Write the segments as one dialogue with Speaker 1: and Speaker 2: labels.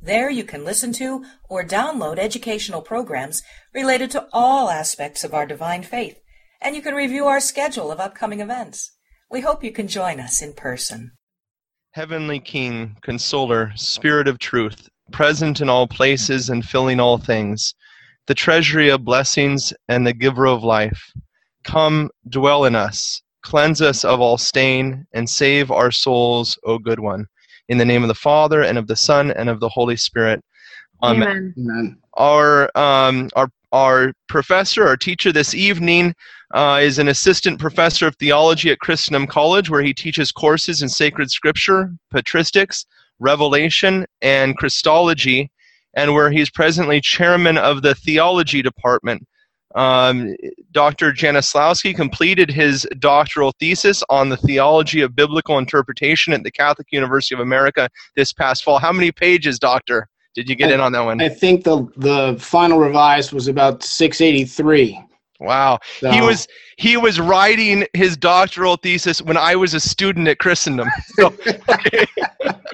Speaker 1: There you can listen to or download educational programs related to all aspects of our divine faith, and you can review our schedule of upcoming events. We hope you can join us in person.
Speaker 2: Heavenly King, Consoler, Spirit of Truth, present in all places and filling all things, the treasury of blessings and the giver of life, come, dwell in us, cleanse us of all stain, and save our souls, O good one. In the name of the Father, and of the Son, and of the Holy Spirit.
Speaker 3: Amen.
Speaker 4: Amen.
Speaker 2: Our, um, our, our professor, our teacher this evening, uh, is an assistant professor of theology at Christendom College, where he teaches courses in sacred scripture, patristics, revelation, and Christology, and where he's presently chairman of the theology department. Um, Dr. Jenislawski completed his doctoral thesis on the theology of biblical interpretation at the Catholic University of America this past fall. How many pages, Doctor, did you get
Speaker 4: I,
Speaker 2: in on that one?
Speaker 4: I think the the final revised was about 683.
Speaker 2: Wow.
Speaker 4: So,
Speaker 2: He was he was writing his doctoral thesis when I was a student at Christendom. So, okay.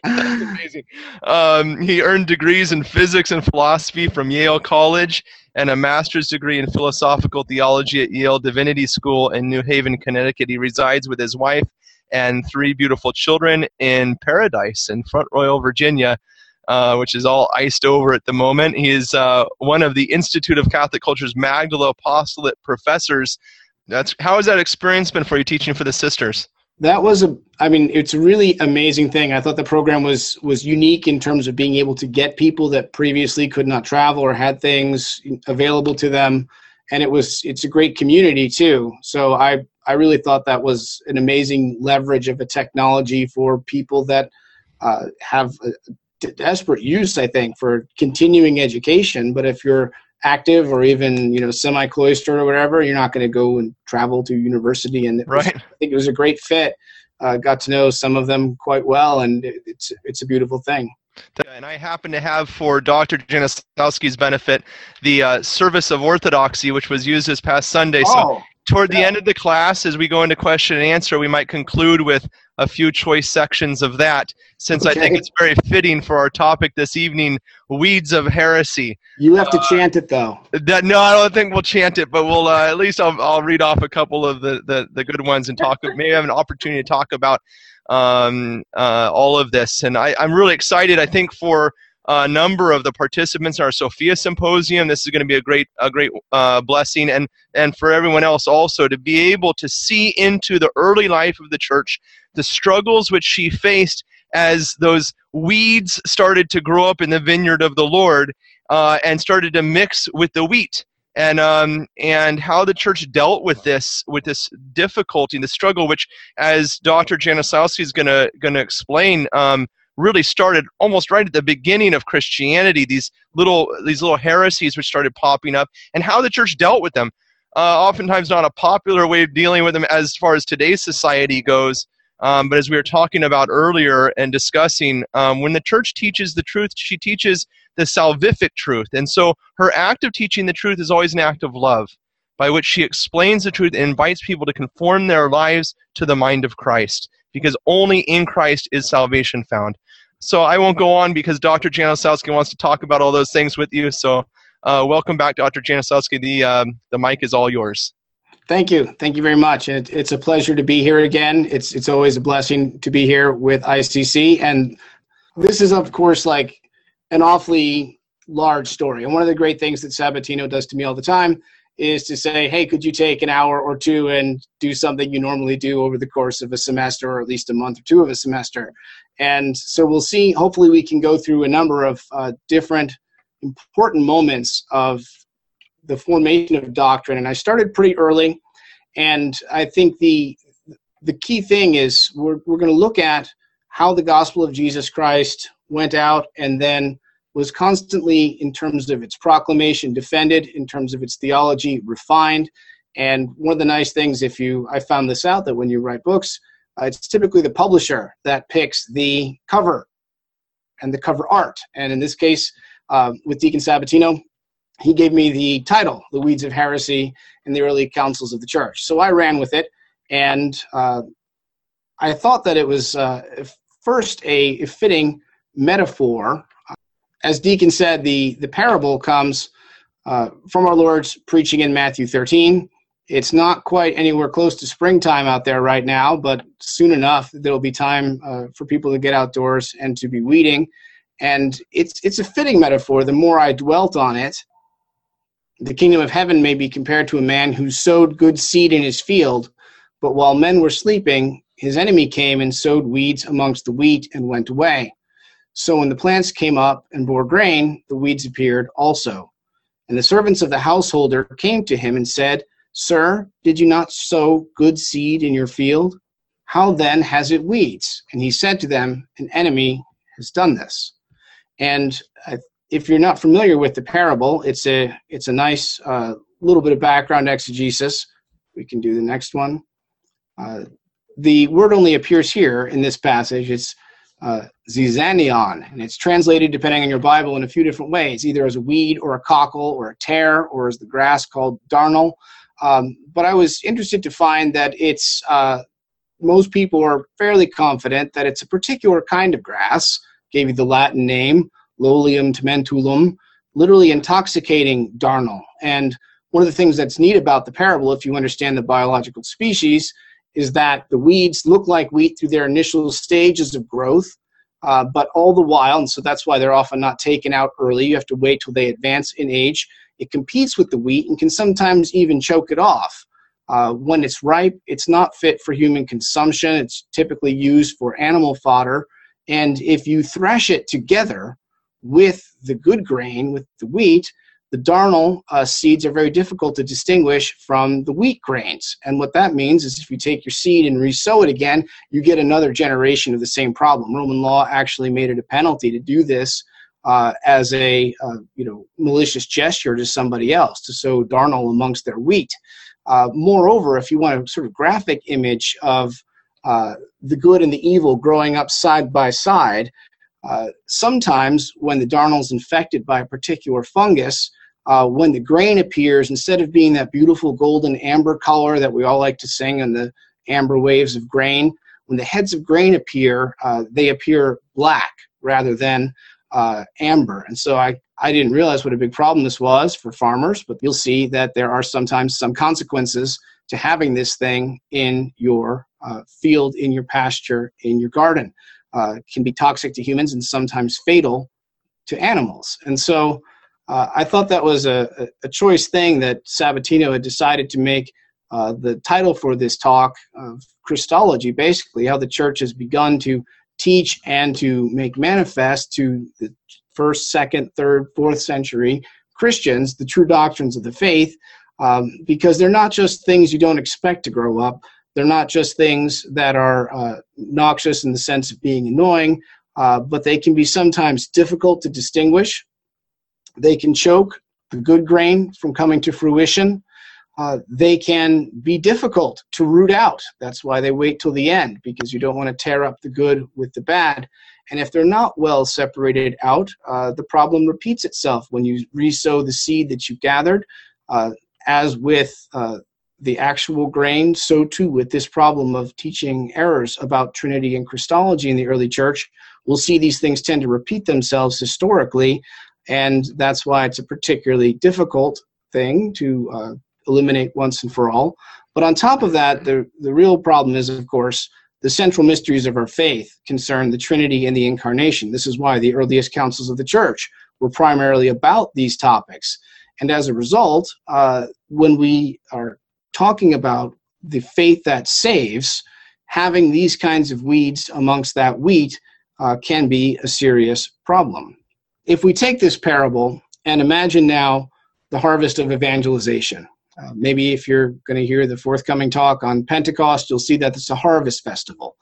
Speaker 2: That's amazing. Um, he earned degrees in physics and philosophy from Yale College and a master's degree in philosophical theology at Yale Divinity School in New Haven, Connecticut. He resides with his wife and three beautiful children in Paradise in Front Royal, Virginia. Uh, which is all iced over at the moment. He is uh, one of the Institute of Catholic Culture's Magdala Apostolate professors. That's how has that experience been for you teaching for the sisters?
Speaker 4: That was a I mean it's a really amazing thing. I thought the program was was unique in terms of being able to get people that previously could not travel or had things available to them and it was it's a great community too. So I I really thought that was an amazing leverage of a technology for people that uh, have desperate use I think for continuing education, but if you're active or even you know semi-cloistered or whatever you're not going to go and travel to university and it was- i think it was a great fit uh, got to know some of them quite well and it, it's it's a beautiful thing
Speaker 2: And I happen to have for Dr. Janikowski's benefit the uh, Service of Orthodoxy, which was used this past Sunday. So
Speaker 4: oh
Speaker 2: toward the end of the class, as we go into question and answer, we might conclude with a few choice sections of that, since I think it's very fitting for our topic this evening: weeds of heresy.
Speaker 4: you have to chant it though
Speaker 2: That no, I don't think we'll chant it, but we'll uh, at least I'll, I'll read off a couple of the, the, the good ones and talk. maybe have an opportunity to talk about um, uh, all of this, and I, I'm really excited. I think for a number of the participants in our Sophia Symposium, this is going to be a great a great uh, blessing, and and for everyone else also to be able to see into the early life of the church, the struggles which she faced as those weeds started to grow up in the vineyard of the Lord uh, and started to mix with the wheat and um, and how the church dealt with this with this difficulty the struggle, which, as Dr. Jenislawski is going to going to explain, um, really started almost right at the beginning of Christianity. These little these little heresies which started popping up, and how the church dealt with them. Uh, oftentimes, not a popular way of dealing with them as far as today's society goes. Um, but as we were talking about earlier and discussing, um, when the church teaches the truth, she teaches the salvific truth. And so her act of teaching the truth is always an act of love by which she explains the truth and invites people to conform their lives to the mind of Christ because only in Christ is salvation found. So I won't go on because Dr. Jenislawski wants to talk about all those things with you. So uh, welcome back, Dr. Jenislawski. The, um, the mic is all yours.
Speaker 4: thank you thank you very much it, it's a pleasure to be here again it's it's always a blessing to be here with icc and this is of course like an awfully large story and one of the great things that sabatino does to me all the time is to say hey could you take an hour or two and do something you normally do over the course of a semester or at least a month or two of a semester and so we'll see hopefully we can go through a number of uh, different important moments of the formation of doctrine. And i started pretty early and i think the the key thing is we're, we're going to look at how the gospel of jesus christ went out and then was constantly in terms of its proclamation defended in terms of its theology refined. And one of the nice things, if you, I found this out that when you write books, uh, it's typically the publisher that picks the cover and the cover art. And in this case, uh, with Deacon Sabatino, he gave me the title, The Weeds of Heresy in the Early Councils of the Church. So I ran with it, and uh, I thought that it was uh, first a fitting metaphor. As Deacon said, the, the parable comes uh, from our Lord's preaching in Matthew 13. It's not quite anywhere close to springtime out there right now, but soon enough there will be time uh, for people to get outdoors and to be weeding. And it's it's a fitting metaphor. The more I dwelt on it, the kingdom of heaven may be compared to a man who sowed good seed in his field, but while men were sleeping, his enemy came and sowed weeds amongst the wheat and went away. So when the plants came up and bore grain, the weeds appeared also. And the servants of the householder came to him and said, Sir, did you not sow good seed in your field? How then has it weeds? And he said to them, An enemy has done this. And if you're not familiar with the parable, it's a it's a nice uh, little bit of background exegesis. We can do the next one. Uh, the word only appears here in this passage. It's uh, zizanion, and it's translated, depending on your Bible, in a few different ways, either as a weed or a cockle or a tare or as the grass called darnel. Um, but I was interested to find that it's uh, most people are fairly confident that it's a particular kind of grass. Gave you the Latin name, Lolium temulentum, literally intoxicating darnel. And one of the things that's neat about the parable, if you understand the biological species, is that the weeds look like wheat through their initial stages of growth, uh, but all the while, and so that's why they're often not taken out early, you have to wait till they advance in age. It competes with the wheat and can sometimes even choke it off. Uh, when it's ripe, it's not fit for human consumption. It's typically used for animal fodder. And if you thresh it together with the good grain, with the wheat, the darnel uh, seeds are very difficult to distinguish from the wheat grains. And what that means is if you take your seed and resow it again, you get another generation of the same problem. Roman law actually made it a penalty to do this uh, as a uh, you know malicious gesture to somebody else to sow darnel amongst their wheat. Uh, moreover, if you want a sort of graphic image of uh, the good and the evil growing up side by side, uh, sometimes when the darnel is infected by a particular fungus, uh, when the grain appears, instead of being that beautiful golden amber color that we all like to sing in the amber waves of grain, when the heads of grain appear, they appear black rather than uh, amber. And so I, I didn't realize what a big problem this was for farmers, but you'll see that there are sometimes some consequences to having this thing in your uh, field, in your pasture, in your garden. Uh, can be toxic to humans and sometimes fatal to animals. And so uh, I thought that was a, a choice thing that Sabatino had decided to make uh, the title for this talk of Christology, basically, how the church has begun to teach and to make manifest to the first, second, third, fourth century Christians the true doctrines of the faith, um, because they're not just things you don't expect to grow up. They're not just things that are uh, noxious in the sense of being annoying, uh, but they can be sometimes difficult to distinguish they can choke the good grain from coming to fruition. Uh, they can be difficult to root out. That's why they wait till the end, because you don't want to tear up the good with the bad. And if they're not well separated out, uh, the problem repeats itself when you resow the seed that you gathered. Uh, as with uh, the actual grain, so too with this problem of teaching errors about Trinity and Christology in the early church. We'll see these things tend to repeat themselves historically and that's why it's a particularly difficult thing to uh, eliminate once and for all. But on top of that, the, the real problem is, of course, the central mysteries of our faith concern the Trinity and the Incarnation. This is why the earliest councils of the Church were primarily about these topics. And as a result, uh, when we are talking about the faith that saves, having these kinds of weeds amongst that wheat uh, can be a serious problem if we take this parable and imagine now the harvest of evangelization, uh, maybe if you're going to hear the forthcoming talk on Pentecost, you'll see that it's a harvest festival.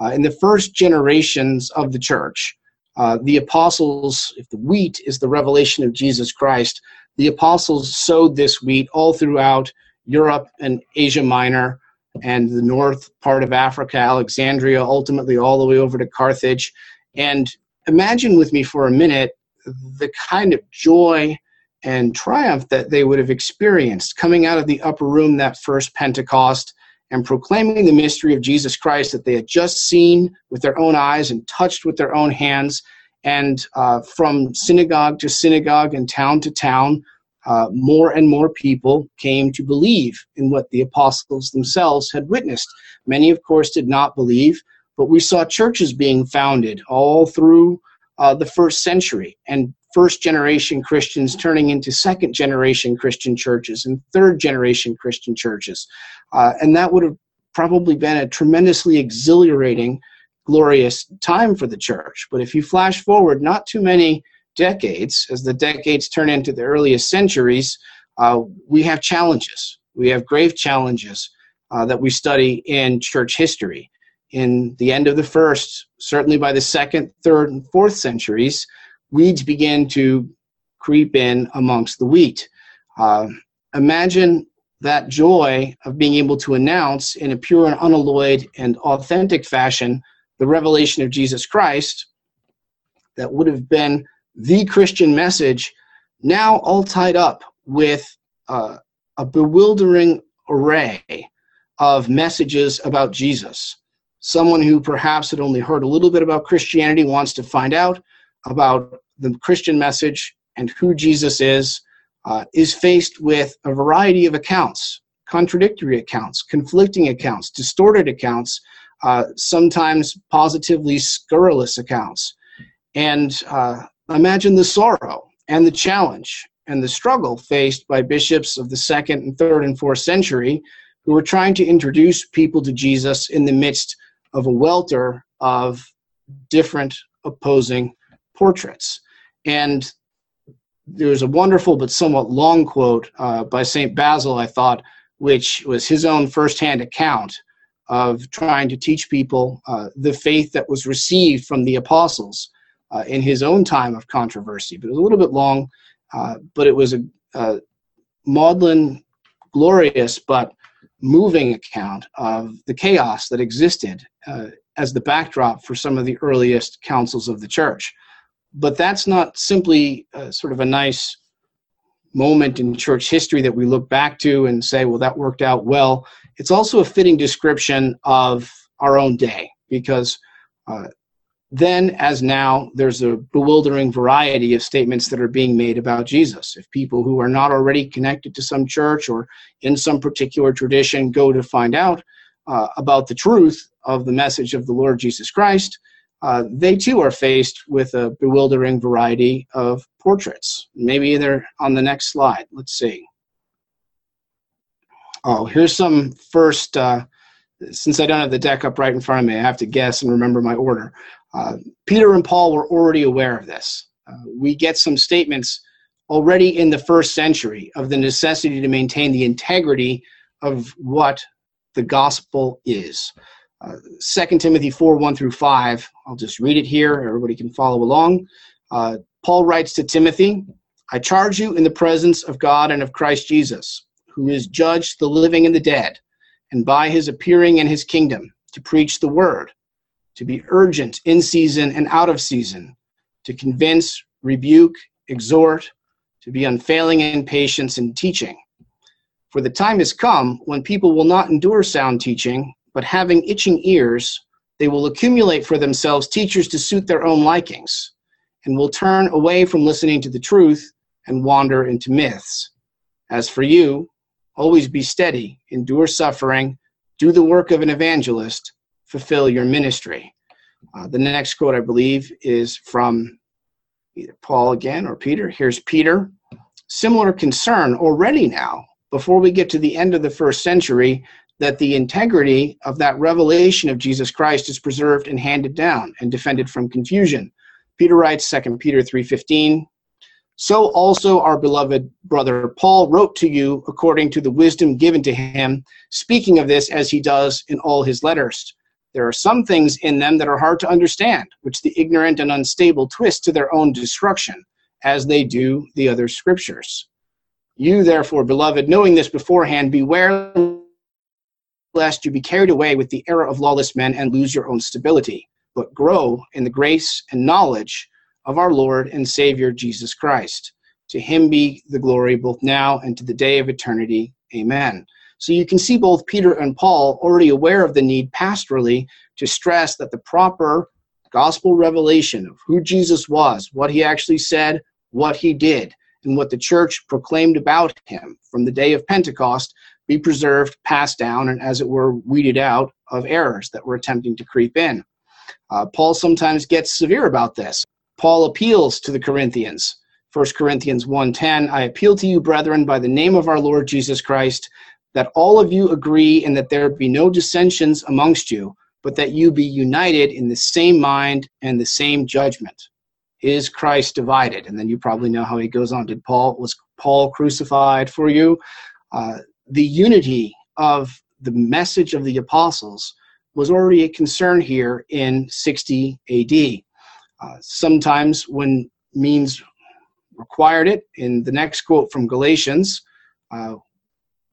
Speaker 4: Uh, in the first generations of the church, uh, the apostles, if the wheat is the revelation of Jesus Christ, the apostles sowed this wheat all throughout Europe and Asia Minor and the north part of Africa, Alexandria, ultimately all the way over to Carthage. And imagine with me for a minute the kind of joy and triumph that they would have experienced coming out of the upper room that first Pentecost and proclaiming the mystery of Jesus Christ that they had just seen with their own eyes and touched with their own hands. And uh, from synagogue to synagogue and town to town, uh, more and more people came to believe in what the apostles themselves had witnessed. Many, of course, did not believe, but we saw churches being founded all through uh, the first century and first generation Christians turning into second generation Christian churches and third generation Christian churches. Uh, and that would have probably been a tremendously exhilarating, glorious time for the church. But if you flash forward not too many decades, as the decades turn into the earliest centuries, uh, we have challenges. We have grave challenges uh, that we study in church history. In the end of the first, certainly by the second, third, and fourth centuries, weeds begin to creep in amongst the wheat. Uh, imagine that joy of being able to announce in a pure and unalloyed and authentic fashion the revelation of Jesus Christ that would have been the Christian message, now all tied up with uh, a bewildering array of messages about Jesus. Someone who perhaps had only heard a little bit about Christianity wants to find out about the Christian message and who Jesus is, uh, is faced with a variety of accounts, contradictory accounts, conflicting accounts, distorted accounts, uh, sometimes positively scurrilous accounts. And uh, Imagine the sorrow and the challenge and the struggle faced by bishops of the second and third and fourth century who were trying to introduce people to Jesus in the midst of a welter of different opposing portraits. And there's a wonderful but somewhat long quote uh, by St. Basil, I thought, which was his own firsthand account of trying to teach people uh, the faith that was received from the apostles uh, in his own time of controversy. But it was a little bit long, uh, but it was a, a, maudlin, glorious, but moving account of the chaos that existed uh, as the backdrop for some of the earliest councils of the church. But that's not simply uh, sort of a nice moment in church history that we look back to and say, well, that worked out well. It's also a fitting description of our own day because uh, then as now there's a bewildering variety of statements that are being made about jesus if people who are not already connected to some church or in some particular tradition go to find out uh, about the truth of the message of the lord jesus christ uh, they too are faced with a bewildering variety of portraits maybe they're on the next slide let's see oh here's some first uh, since I don't have the deck up right in front of me, I have to guess and remember my order. Uh, Peter and Paul were already aware of this. Uh, we get some statements already in the first century of the necessity to maintain the integrity of what the gospel is. Uh, 2 Timothy 4 1 through 5, I'll just read it here. Everybody can follow along. Uh, Paul writes to Timothy I charge you in the presence of God and of Christ Jesus, who is judge the living and the dead, and by his appearing in his kingdom, to preach the word to be urgent in season and out of season, to convince, rebuke, exhort, to be unfailing in patience and teaching. For the time has come when people will not endure sound teaching, but having itching ears, they will accumulate for themselves teachers to suit their own likings, and will turn away from listening to the truth and wander into myths. As for you, always be steady, endure suffering, do the work of an evangelist, fulfill your ministry. Uh, the next quote, I believe, is from either Paul again or Peter. Here's Peter. Similar concern already now, before we get to the end of the first century, that the integrity of that revelation of Jesus Christ is preserved and handed down and defended from confusion. Peter writes, 2 Peter 3:15, so also our beloved brother Paul wrote to you according to the wisdom given to him, speaking of this as he does in all his letters. There are some things in them that are hard to understand, which the ignorant and unstable twist to their own destruction, as they do the other scriptures. You, therefore, beloved, knowing this beforehand, beware lest you be carried away with the error of lawless men and lose your own stability, but grow in the grace and knowledge of our Lord and Savior Jesus Christ. To him be the glory both now and to the day of eternity. Amen. So you can see both Peter and Paul already aware of the need pastorally to stress that the proper gospel revelation of who Jesus was, what he actually said, what he did, and what the church proclaimed about him from the day of Pentecost be preserved, passed down, and as it were, weeded out of errors that were attempting to creep in. Uh, Paul sometimes gets severe about this. Paul appeals to the Corinthians. 1 Corinthians 1:10 I appeal to you brethren by the name of our Lord Jesus Christ that all of you agree and that there be no dissensions amongst you but that you be united in the same mind and the same judgment is Christ divided? And then you probably know how he goes on. Did Paul was Paul crucified for you? Uh, the unity of the message of the apostles was already a concern here in 60 AD. Uh, sometimes when means required it, in the next quote from Galatians, uh,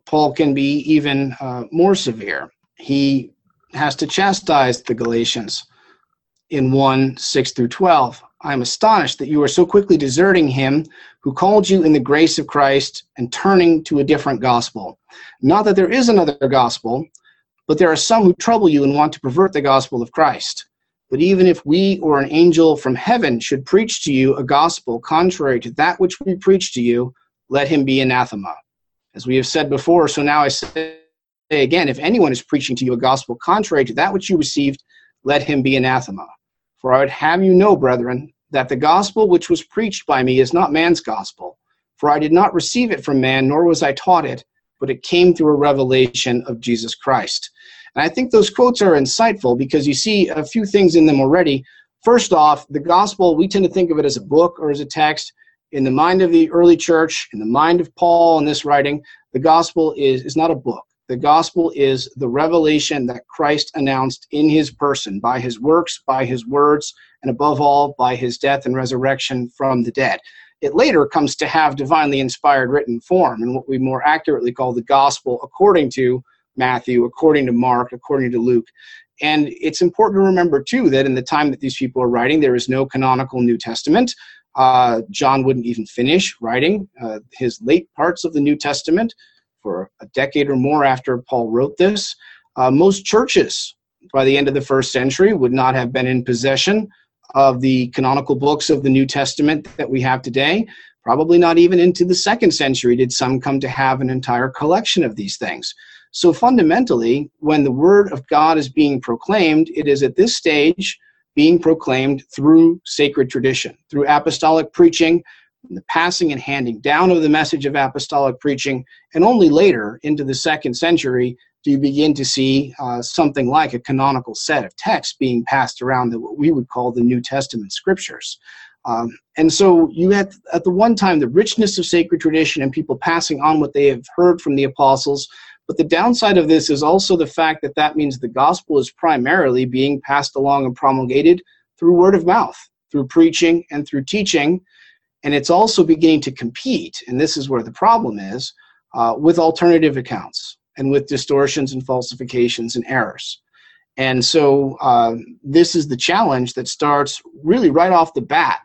Speaker 4: Paul can be even uh, more severe. He has to chastise the Galatians in 1 6 through 12. I am astonished that you are so quickly deserting him who called you in the grace of Christ and turning to a different gospel. Not that there is another gospel, but there are some who trouble you and want to pervert the gospel of Christ. But even if we or an angel from heaven should preach to you a gospel contrary to that which we preach to you, let him be anathema. As we have said before, so now I say again, if anyone is preaching to you a gospel contrary to that which you received, let him be anathema. For I would have you know, brethren, that the gospel which was preached by me is not man's gospel. For I did not receive it from man, nor was I taught it, but it came through a revelation of Jesus Christ. And I think those quotes are insightful because you see a few things in them already. First off, the gospel, we tend to think of it as a book or as a text. In the mind of the early church, in the mind of Paul in this writing, the gospel is, is not a book. The gospel is the revelation that Christ announced in his person by his works, by his words, and above all, by his death and resurrection from the dead. It later comes to have divinely inspired written form and what we more accurately call the gospel according to Matthew, according to Mark, according to Luke. And it's important to remember, too, that in the time that these people are writing, there is no canonical New Testament. Uh, John wouldn't even finish writing uh, his late parts of the New Testament for a decade or more after Paul wrote this. Uh, most churches by the end of the first century would not have been in possession of the canonical books of the New Testament that we have today. Probably not even into the second century did some come to have an entire collection of these things. So fundamentally, when the Word of God is being proclaimed, it is at this stage being proclaimed through sacred tradition, through apostolic preaching, the passing and handing down of the message of apostolic preaching, and only later, into the second century, do you begin to see uh, something like a canonical set of texts being passed around that what we would call the New Testament scriptures. Um, and so you had at the one time the richness of sacred tradition and people passing on what they have heard from the apostles. But the downside of this is also the fact that that means the gospel is primarily being passed along and promulgated through word of mouth, through preaching and through teaching and it's also beginning to compete, and this is where the problem is, uh, with alternative accounts and with distortions and falsifications and errors. And so uh, this is the challenge that starts really right off the bat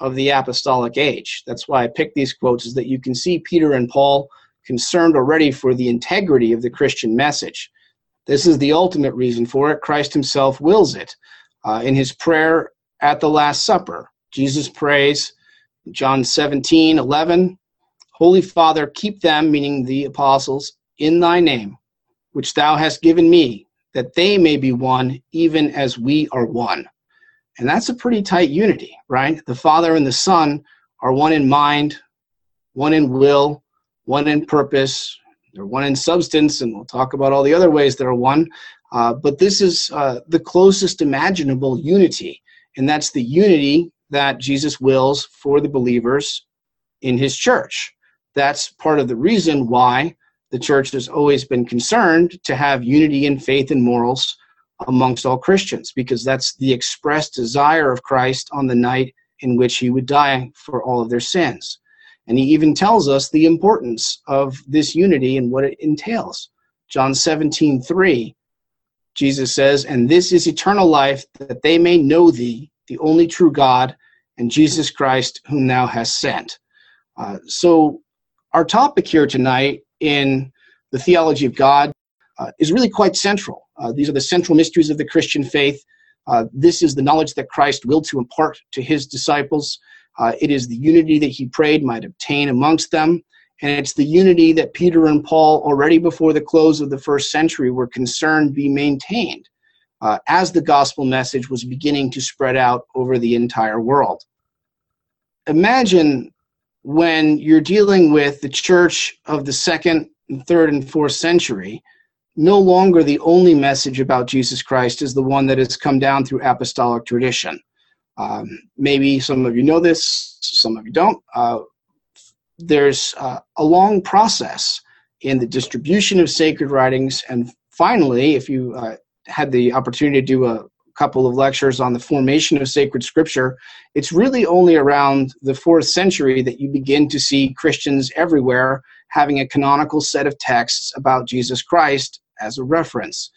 Speaker 4: of the apostolic age. That's why I picked these quotes, is that you can see Peter and Paul concerned already for the integrity of the Christian message. This is the ultimate reason for it. Christ himself wills it. Uh, in his prayer at the Last Supper, Jesus prays, John 17, 11. Holy Father, keep them, meaning the apostles, in thy name, which thou hast given me, that they may be one, even as we are one. And that's a pretty tight unity, right? The Father and the Son are one in mind, one in will, one in purpose, they're one in substance, and we'll talk about all the other ways that are one. Uh, but this is uh, the closest imaginable unity, and that's the unity that Jesus wills for the believers in his church. That's part of the reason why the church has always been concerned to have unity in faith and morals amongst all Christians, because that's the expressed desire of Christ on the night in which he would die for all of their sins. And he even tells us the importance of this unity and what it entails. John 17, 3, Jesus says, And this is eternal life, that they may know thee, the only true God, and Jesus Christ, whom thou hast sent. Uh, so, our topic here tonight in the theology of God uh, is really quite central. Uh, these are the central mysteries of the Christian faith. Uh, this is the knowledge that Christ willed to impart to his disciples. Uh, it is the unity that he prayed might obtain amongst them. And it's the unity that Peter and Paul, already before the close of the first century, were concerned be maintained uh, as the gospel message was beginning to spread out over the entire world. Imagine when you're dealing with the church of the second, and third, and fourth century, no longer the only message about Jesus Christ is the one that has come down through apostolic tradition. Um, maybe some of you know this, some of you don't. Uh, there's uh, a long process in the distribution of sacred writings, and finally, if you uh, had the opportunity to do a couple of lectures on the formation of sacred scripture, it's really only around the fourth century that you begin to see Christians everywhere having a canonical set of texts about Jesus Christ as a reference.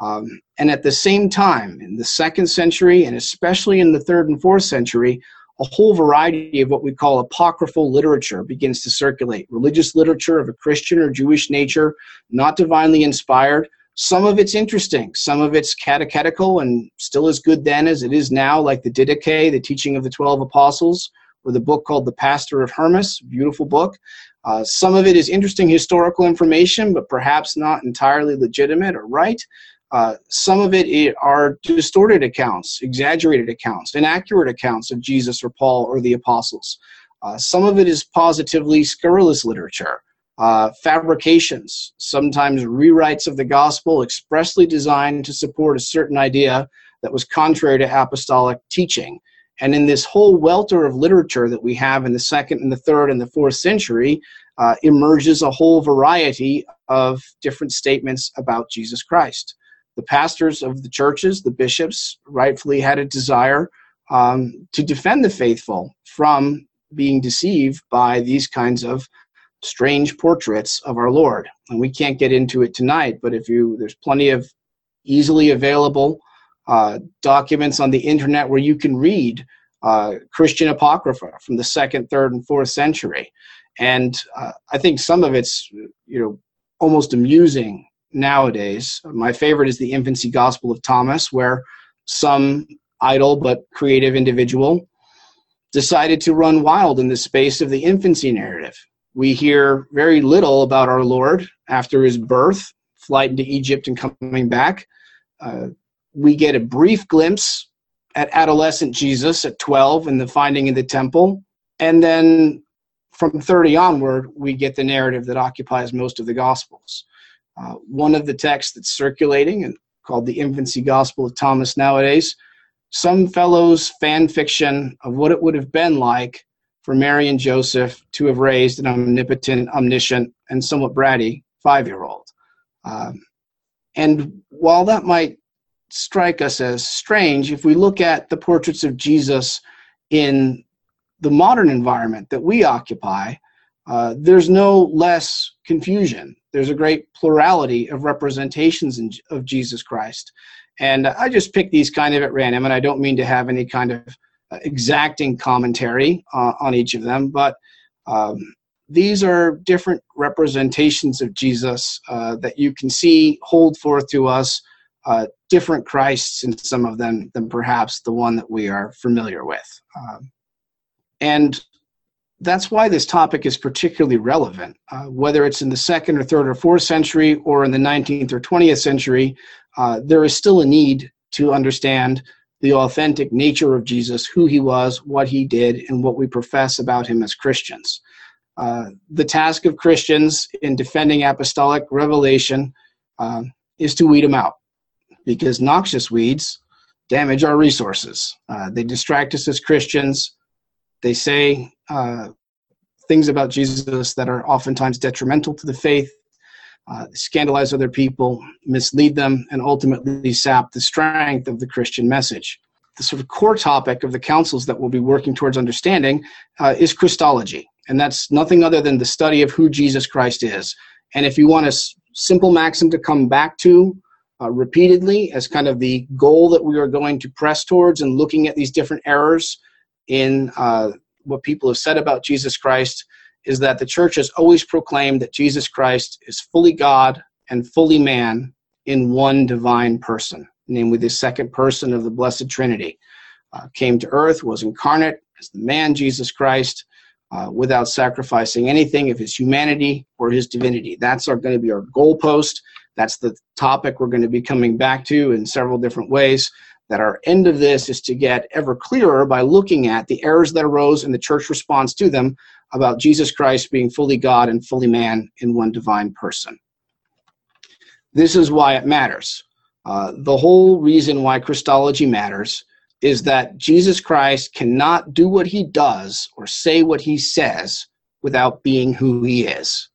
Speaker 4: Um, and at the same time, in the second century, and especially in the third and fourth century, a whole variety of what we call apocryphal literature begins to circulate. Religious literature of a Christian or Jewish nature, not divinely inspired. Some of it's interesting, some of it's catechetical and still as good then as it is now, like the Didache, the teaching of the 12 apostles, or the book called The Pastor of Hermas, beautiful book. Uh, some of it is interesting historical information, but perhaps not entirely legitimate or right. Uh, some of it are distorted accounts, exaggerated accounts, inaccurate accounts of Jesus or Paul or the apostles. Uh, some of it is positively scurrilous literature, uh, fabrications, sometimes rewrites of the gospel expressly designed to support a certain idea that was contrary to apostolic teaching. And in this whole welter of literature that we have in the second and the third and the fourth century, uh, emerges a whole variety of different statements about Jesus Christ the pastors of the churches, the bishops, rightfully had a desire um, to defend the faithful from being deceived by these kinds of strange portraits of our Lord. And we can't get into it tonight, but if you, there's plenty of easily available uh, documents on the internet where you can read uh, Christian apocrypha from the second, third, and fourth century. And uh, I think some of it's, you know, almost amusing nowadays. My favorite is the Infancy Gospel of Thomas, where some idle but creative individual decided to run wild in the space of the infancy narrative. We hear very little about our Lord after his birth, flight into Egypt, and coming back. Uh, we get a brief glimpse at adolescent Jesus at 12 and the finding in the temple. And then from 30 onward, we get the narrative that occupies most of the Gospels. Uh, one of the texts that's circulating and called the Infancy Gospel of Thomas nowadays, some fellows' fan fiction of what it would have been like for Mary and Joseph to have raised an omnipotent, omniscient, and somewhat bratty five year old. Um, and while that might strike us as strange, if we look at the portraits of Jesus in the modern environment that we occupy, uh, there's no less confusion. There's a great plurality of representations in, of Jesus Christ. And I just picked these kind of at random, and I don't mean to have any kind of exacting commentary uh, on each of them, but um, these are different representations of Jesus uh, that you can see hold forth to us uh, different Christs in some of them than perhaps the one that we are familiar with. Um, and that's why this topic is particularly relevant. Uh, whether it's in the second or third or fourth century or in the 19th or 20th century, uh, there is still a need to understand the authentic nature of Jesus, who he was, what he did, and what we profess about him as Christians. Uh, the task of Christians in defending apostolic revelation uh, is to weed them out because noxious weeds damage our resources. Uh, they distract us as Christians they say uh, things about Jesus that are oftentimes detrimental to the faith, uh, scandalize other people, mislead them, and ultimately sap the strength of the Christian message. The sort of core topic of the councils that we'll be working towards understanding uh, is Christology. and that's nothing other than the study of who Jesus Christ is. And if you want a s- simple maxim to come back to uh, repeatedly as kind of the goal that we are going to press towards and looking at these different errors in uh, what people have said about Jesus Christ, is that the church has always proclaimed that Jesus Christ is fully God and fully man in one divine person, namely the second person of the Blessed Trinity. Uh, came to earth, was incarnate as the man Jesus Christ, uh, without sacrificing anything of his humanity or his divinity. That's our, going to be our goalpost. That's the topic we're going to be coming back to in several different ways. That our end of this is to get ever clearer by looking at the errors that arose and the church response to them about Jesus Christ being fully God and fully man in one divine person. This is why it matters. Uh, the whole reason why Christology matters is that Jesus Christ cannot do what he does or say what he says without being who he is.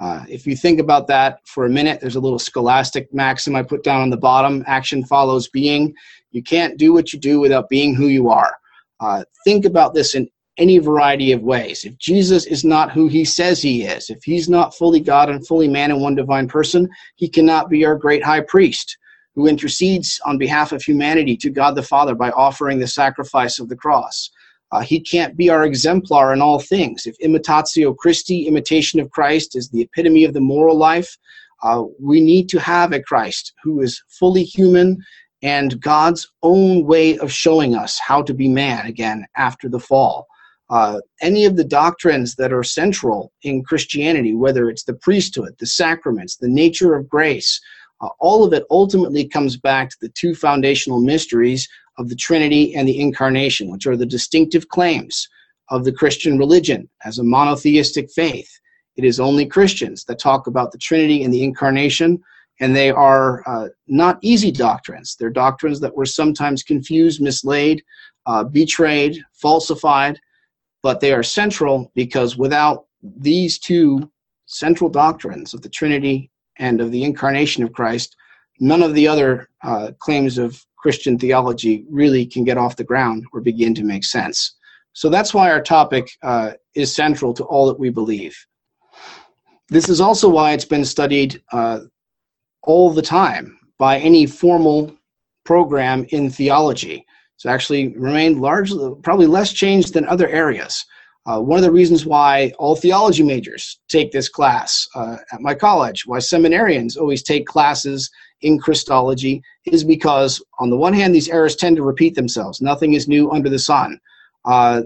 Speaker 4: Uh, if you think about that for a minute, there's a little scholastic maxim I put down on the bottom action follows being. You can't do what you do without being who you are. Uh, think about this in any variety of ways. If Jesus is not who he says he is, if he's not fully God and fully man in one divine person, he cannot be our great high priest who intercedes on behalf of humanity to God the Father by offering the sacrifice of the cross. Uh, he can't be our exemplar in all things. If imitatio Christi, imitation of Christ, is the epitome of the moral life, uh, we need to have a Christ who is fully human and God's own way of showing us how to be man again after the fall. Uh, any of the doctrines that are central in Christianity, whether it's the priesthood, the sacraments, the nature of grace, uh, all of it ultimately comes back to the two foundational mysteries of the Trinity and the Incarnation, which are the distinctive claims of the Christian religion as a monotheistic faith. It is only Christians that talk about the Trinity and the Incarnation, and they are uh, not easy doctrines. They're doctrines that were sometimes confused, mislaid, uh, betrayed, falsified, but they are central because without these two central doctrines of the Trinity and of the incarnation of Christ, none of the other uh, claims of Christian theology really can get off the ground or begin to make sense. So that's why our topic uh, is central to all that we believe. This is also why it's been studied uh, all the time by any formal program in theology. It's actually remained largely, probably less changed than other areas. Uh, one of the reasons why all theology majors take this class uh, at my college, why seminarians always take classes in Christology, is because, on the one hand, these errors tend to repeat themselves. Nothing is new under the sun. Uh,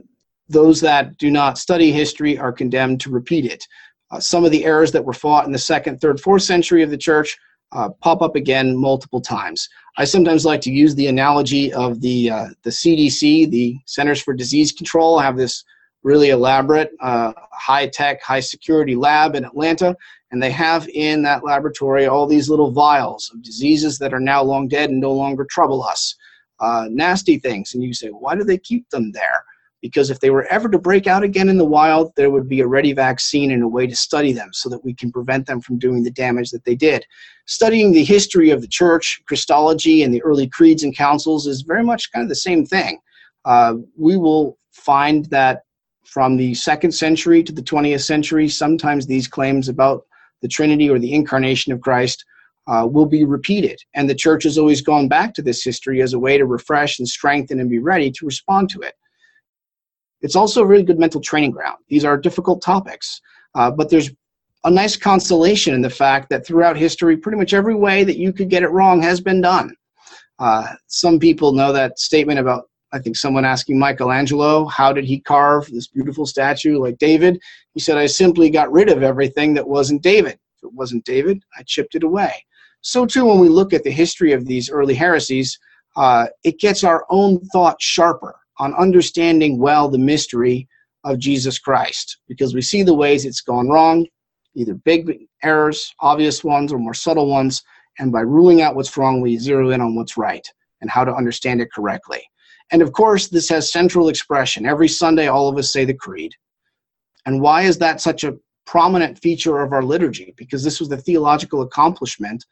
Speaker 4: those that do not study history are condemned to repeat it. Uh, some of the errors that were fought in the second, third, fourth century of the church uh, pop up again multiple times. I sometimes like to use the analogy of the uh, the CDC, the Centers for Disease Control, have this really elaborate, uh, high tech, high security lab in Atlanta. And they have in that laboratory all these little vials of diseases that are now long dead and no longer trouble us. Uh, nasty things. And you say, why do they keep them there? Because if they were ever to break out again in the wild, there would be a ready vaccine and a way to study them so that we can prevent them from doing the damage that they did. Studying the history of the church, Christology, and the early creeds and councils is very much kind of the same thing. Uh, we will find that from the second century to the 20th century, sometimes these claims about the Trinity or the incarnation of Christ uh, will be repeated. And the church has always gone back to this history as a way to refresh and strengthen and be ready to respond to it. It's also a really good mental training ground. These are difficult topics, uh, but there's a nice consolation in the fact that throughout history, pretty much every way that you could get it wrong has been done. Uh, some people know that statement about I think someone asking Michelangelo, how did he carve this beautiful statue like David? He said, I simply got rid of everything that wasn't David. If it wasn't David, I chipped it away. So, too, when we look at the history of these early heresies, uh, it gets our own thought sharper on understanding well the mystery of Jesus Christ because we see the ways it's gone wrong, either big errors, obvious ones, or more subtle ones. And by ruling out what's wrong, we zero in on what's right and how to understand it correctly. And of course, this has central expression. Every Sunday, all of us say the creed. And why is that such a prominent feature of our liturgy? Because this was the theological accomplishment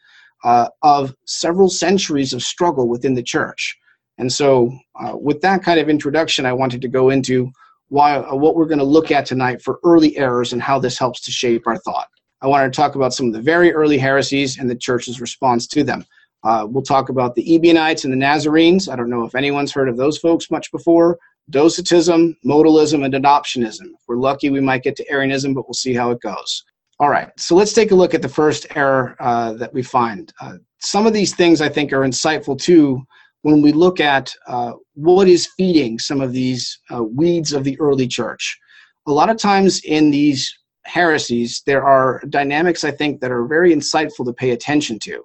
Speaker 4: uh, of several centuries of struggle within the church. And so, uh, with that kind of introduction, I wanted to go into why, uh, what we're going to look at tonight for early errors and how this helps to shape our thought. I wanted to talk about some of the very early heresies and the church's response to them. Uh, we'll talk about the Ebionites and the Nazarenes. I don't know if anyone's heard of those folks much before. Docetism, modalism, and adoptionism. If we're lucky, we might get to Arianism, but we'll see how it goes. All right, so let's take a look at the first error uh, that we find. Uh, some of these things I think are insightful too when we look at uh, what is feeding some of these uh, weeds of the early church. A lot of times in these heresies, there are dynamics I think that are very insightful to pay attention to.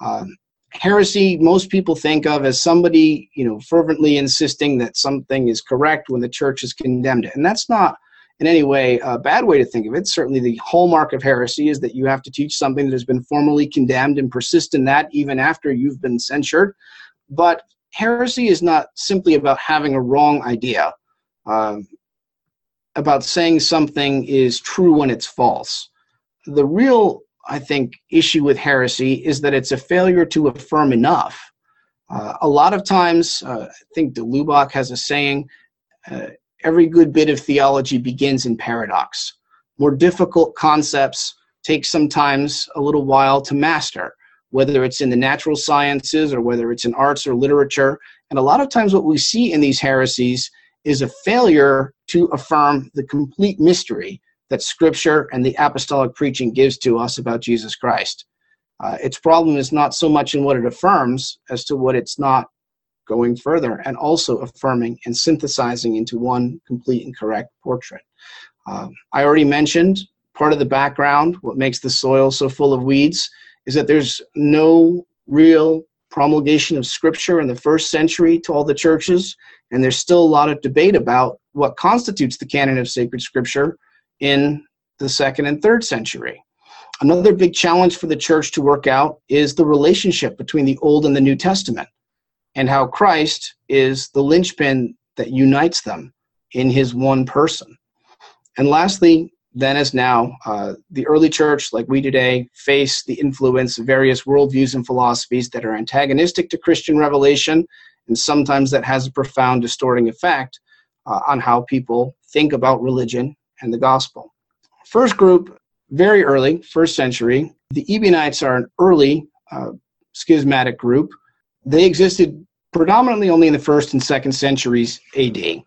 Speaker 4: Um, heresy, most people think of as somebody, you know, fervently insisting that something is correct when the church has condemned it, and that's not in any way a bad way to think of it. Certainly, the hallmark of heresy is that you have to teach something that has been formally condemned and persist in that even after you've been censured. But heresy is not simply about having a wrong idea, um, about saying something is true when it's false. The real, I think, issue with heresy is that it's a failure to affirm enough. Uh, a lot of times, uh, I think de Lubac has a saying uh, every good bit of theology begins in paradox. More difficult concepts take sometimes a little while to master whether it's in the natural sciences or whether it's in arts or literature. And a lot of times, what we see in these heresies is a failure to affirm the complete mystery that Scripture and the apostolic preaching gives to us about Jesus Christ. Uh, its problem is not so much in what it affirms as to what it's not going further and also affirming and synthesizing into one complete and correct portrait. Um, I already mentioned part of the background, what makes the soil so full of weeds is that there's no real promulgation of scripture in the first century to all the churches, and there's still a lot of debate about what constitutes the canon of sacred scripture in the second and third century. Another big challenge for the church to work out is the relationship between the Old and the New Testament, and how Christ is the linchpin that unites them in his one person. And lastly, then as now, uh, the early church, like we today, face the influence of various worldviews and philosophies that are antagonistic to Christian revelation, and sometimes that has a profound distorting effect uh, on how people think about religion and the gospel. First group, very early, first century, the Ebionites are an early uh, schismatic group. They existed predominantly only in the first and second centuries AD.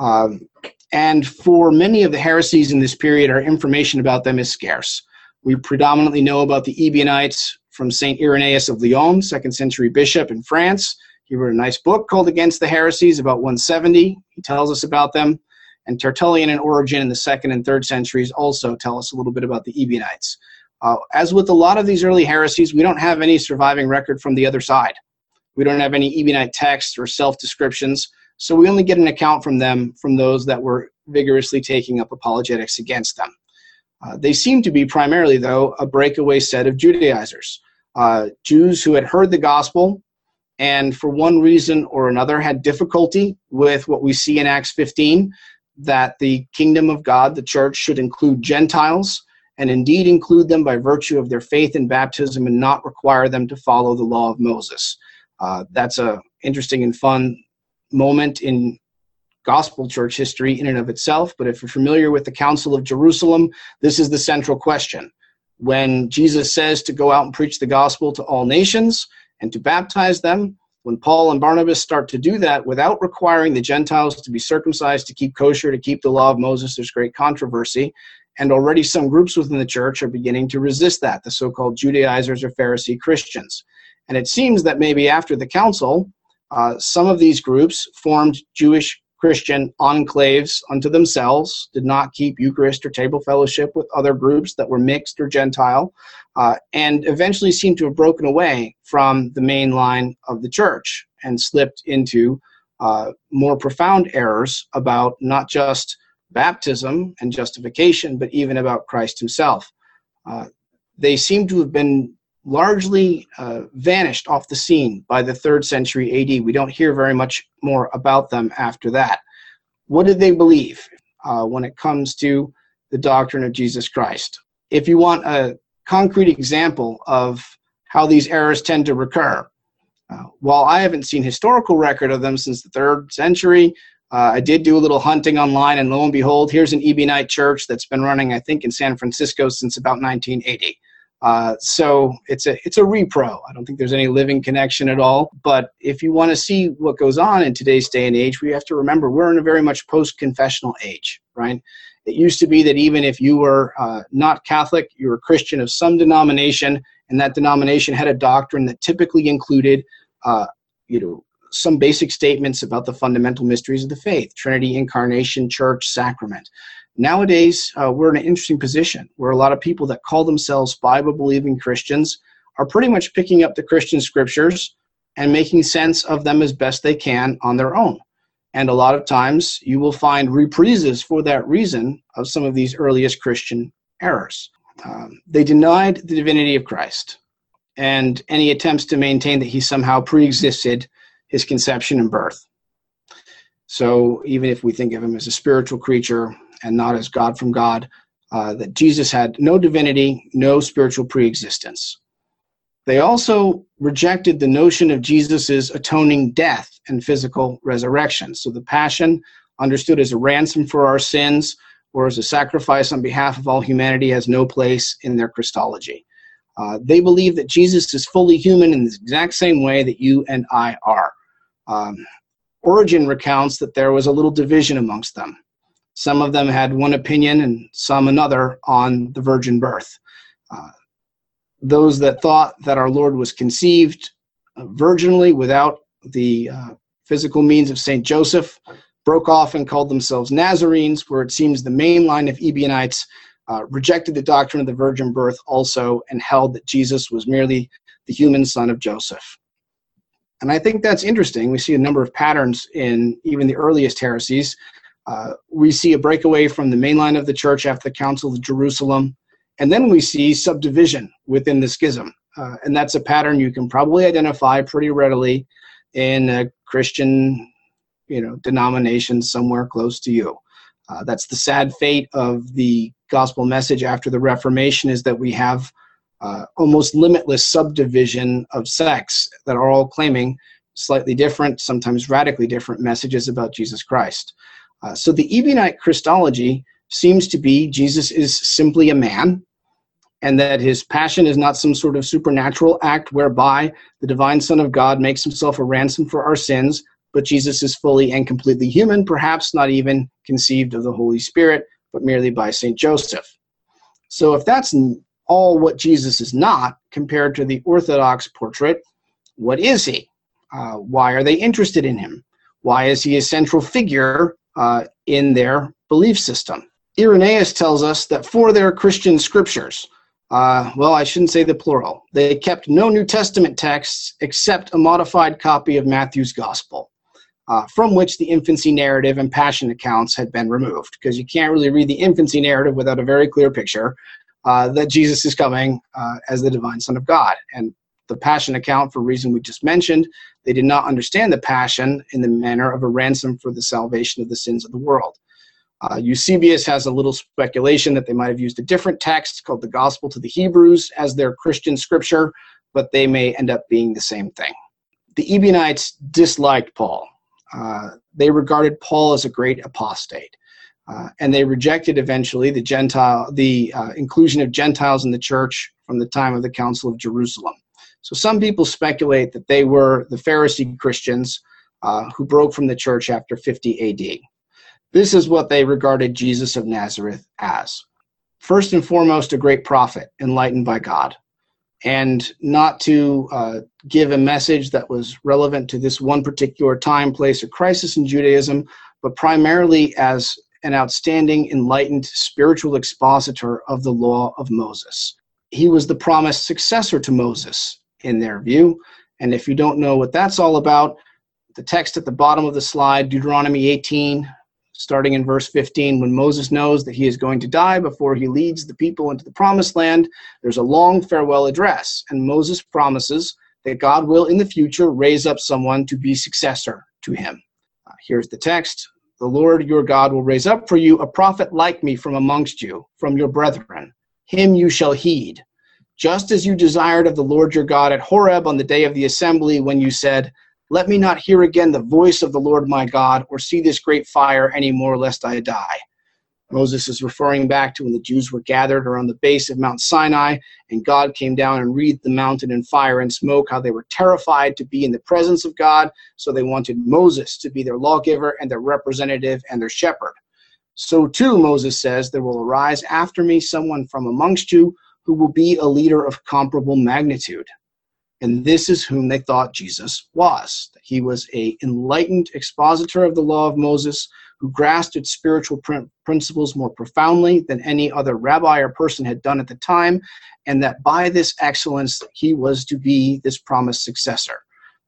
Speaker 4: Um, and for many of the heresies in this period, our information about them is scarce. We predominantly know about the Ebionites from St. Irenaeus of Lyon, second century bishop in France. He wrote a nice book called Against the Heresies, about 170. He tells us about them. And Tertullian and Origen in the second and third centuries also tell us a little bit about the Ebionites. Uh, as with a lot of these early heresies, we don't have any surviving record from the other side. We don't have any Ebionite texts or self descriptions. So we only get an account from them from those that were vigorously taking up apologetics against them. Uh, they seem to be primarily, though, a breakaway set of Judaizers, uh, Jews who had heard the gospel and for one reason or another had difficulty with what we see in Acts 15 that the kingdom of God, the church, should include Gentiles and indeed include them by virtue of their faith in baptism and not require them to follow the law of Moses. Uh, that's a interesting and fun moment in gospel church history in and of itself. But if you're familiar with the Council of Jerusalem, this is the central question. When Jesus says to go out and preach the gospel to all nations and to baptize them, when Paul and Barnabas start to do that without requiring the Gentiles to be circumcised, to keep kosher, to keep the law of Moses, there's great controversy. And already some groups within the church are beginning to resist that, the so called Judaizers or Pharisee Christians. And it seems that maybe after the council, uh, some of these groups formed Jewish Christian enclaves unto themselves, did not keep Eucharist or table fellowship with other groups that were mixed or Gentile, uh, and eventually seemed to have broken away from the main line of the church and slipped into uh, more profound errors about not just baptism and justification, but even about Christ himself. Uh, they seem to have been largely uh, vanished off the scene by the third century AD. We don't hear very much more about them after that. What did they believe uh, when it comes to the doctrine of Jesus Christ? If you want a concrete example of how these errors tend to recur, uh, while I haven't seen historical record of them since the third century, Uh, I did do a little hunting online, and lo and behold, here's an Ebionite church that's been running, I think, in San Francisco since about 1980. Uh, so it's a it's a repro. I don't think there's any living connection at all. But if you want to see what goes on in today's day and age, we have to remember we're in a very much post-confessional age, right? It used to be that even if you were uh, not Catholic, you were Christian of some denomination, and that denomination had a doctrine that typically included, uh, you know, some basic statements about the fundamental mysteries of the faith Trinity, incarnation, church, sacrament. Nowadays, uh, we're in an interesting position where a lot of people that call themselves Bible believing Christians are pretty much picking up the Christian scriptures and making sense of them as best they can on their own. And a lot of times you will find reprises for that reason of some of these earliest Christian errors. Um, they denied the divinity of Christ and any attempts to maintain that he somehow pre existed his conception and birth. So even if we think of him as a spiritual creature and not as God from God, uh, that Jesus had no divinity, no spiritual preexistence. They also rejected the notion of Jesus' atoning death and physical resurrection. So the passion, understood as a ransom for our sins or as a sacrifice on behalf of all humanity, has no place in their Christology. Uh, they believe that Jesus is fully human in the exact same way that you and I are. Um, Origen recounts that there was a little division amongst them. Some of them had one opinion and some another on the virgin birth. Uh, those that thought that our Lord was conceived uh, virginally without the uh, physical means of St. Joseph broke off and called themselves Nazarenes, where it seems the main line of Ebionites uh, rejected the doctrine of the virgin birth also and held that Jesus was merely the human son of Joseph. And I think that's interesting. We see a number of patterns in even the earliest heresies. Uh, we see a breakaway from the main line of the church after the Council of Jerusalem, and then we see subdivision within the schism. Uh, and that's a pattern you can probably identify pretty readily in a Christian, you know, denomination somewhere close to you. Uh, that's the sad fate of the gospel message after the Reformation is that we have uh, almost limitless subdivision of sects that are all claiming slightly different, sometimes radically different messages about Jesus Christ. Uh, so the Ebionite Christology seems to be Jesus is simply a man, and that his passion is not some sort of supernatural act whereby the divine Son of God makes himself a ransom for our sins, but Jesus is fully and completely human, perhaps not even conceived of the Holy Spirit, but merely by St. Joseph. So if that's all what Jesus is not compared to the Orthodox portrait. What is he? Uh, why are they interested in him? Why is he a central figure uh, in their belief system? Irenaeus tells us that for their Christian scriptures, uh, well, I shouldn't say the plural, they kept no New Testament texts except a modified copy of Matthew's Gospel. Uh, from which the infancy narrative and passion accounts had been removed because you can't really read the infancy narrative without a very clear picture uh, that Jesus is coming uh, as the divine Son of God. And the Passion account, for reason we just mentioned, they did not understand the Passion in the manner of a ransom for the salvation of the sins of the world. Uh, Eusebius has a little speculation that they might have used a different text called the Gospel to the Hebrews as their Christian scripture, but they may end up being the same thing. The Ebionites disliked Paul. Uh, they regarded Paul as a great apostate. Uh, and they rejected eventually the Gentile, the uh, inclusion of Gentiles in the church from the time of the Council of Jerusalem. So some people speculate that they were the Pharisee Christians uh, who broke from the church after 50 AD. This is what they regarded Jesus of Nazareth as. First and foremost, a great prophet enlightened by God, and not to uh, give a message that was relevant to this one particular time, place, or crisis in Judaism, but primarily as an outstanding, enlightened spiritual expositor of the law of Moses. He was the promised successor to Moses, in their view. And if you don't know what that's all about, the text at the bottom of the slide, Deuteronomy 18, starting in verse 15, when Moses knows that he is going to die before he leads the people into the promised land, there's a long farewell address. And Moses promises that God will in the future raise up someone to be successor to him. Uh, here's the text the Lord your God will raise up for you a prophet like me from amongst you, from your brethren. Him you shall heed, just as you desired of the Lord your God at Horeb on the day of the assembly when you said, Let me not hear again the voice of the Lord my God, or see this great fire any more, lest I die. Moses is referring back to when the Jews were gathered around the base of Mount Sinai, and God came down and wreathed the mountain in fire and smoke, how they were terrified to be in the presence of God, so they wanted Moses to be their lawgiver and their representative and their shepherd. So too, Moses says, there will arise after me someone from amongst you who will be a leader of comparable magnitude. And this is whom they thought Jesus was. That he was a enlightened expositor of the law of Moses who grasped its spiritual pr- principles more profoundly than any other rabbi or person had done at the time, and that by this excellence he was to be this promised successor.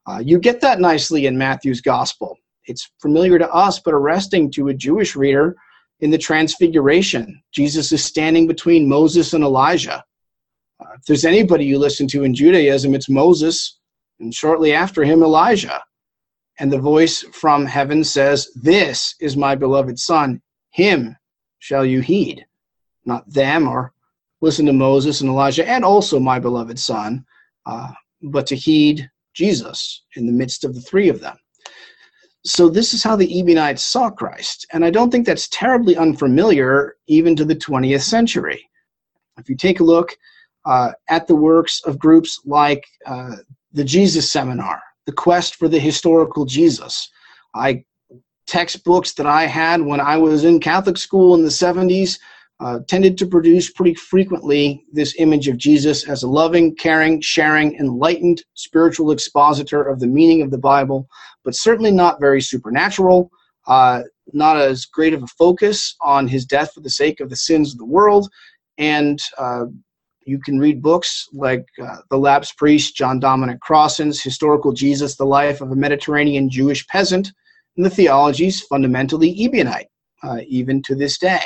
Speaker 4: Uh, you get that nicely in Matthew's gospel. It's familiar to us, but arresting to a Jewish reader in the Transfiguration. Jesus is standing between Moses and Elijah. Uh, if there's anybody you listen to in Judaism, it's Moses, and shortly after him, Elijah. And the voice from heaven says, This is my beloved Son, him shall you heed. Not them, or listen to Moses and Elijah, and also my beloved Son, uh, but to heed Jesus in the midst of the three of them. So this is how the Ebionites saw Christ, and I don't think that's terribly unfamiliar even to the 20th century. If you take a look uh, at the works of groups like uh, the Jesus Seminar, the quest for the historical Jesus, I textbooks that I had when I was in Catholic school in the 70s uh, tended to produce pretty frequently this image of Jesus as a loving, caring, sharing, enlightened spiritual expositor of the meaning of the Bible, but certainly not very supernatural, uh, not as great of a focus on his death for the sake of the sins of the world. And uh, you can read books like uh, The Lapsed Priest, John Dominic Crossan's Historical Jesus, The Life of a Mediterranean Jewish Peasant, and the theologies fundamentally Ebionite, uh, even to this day.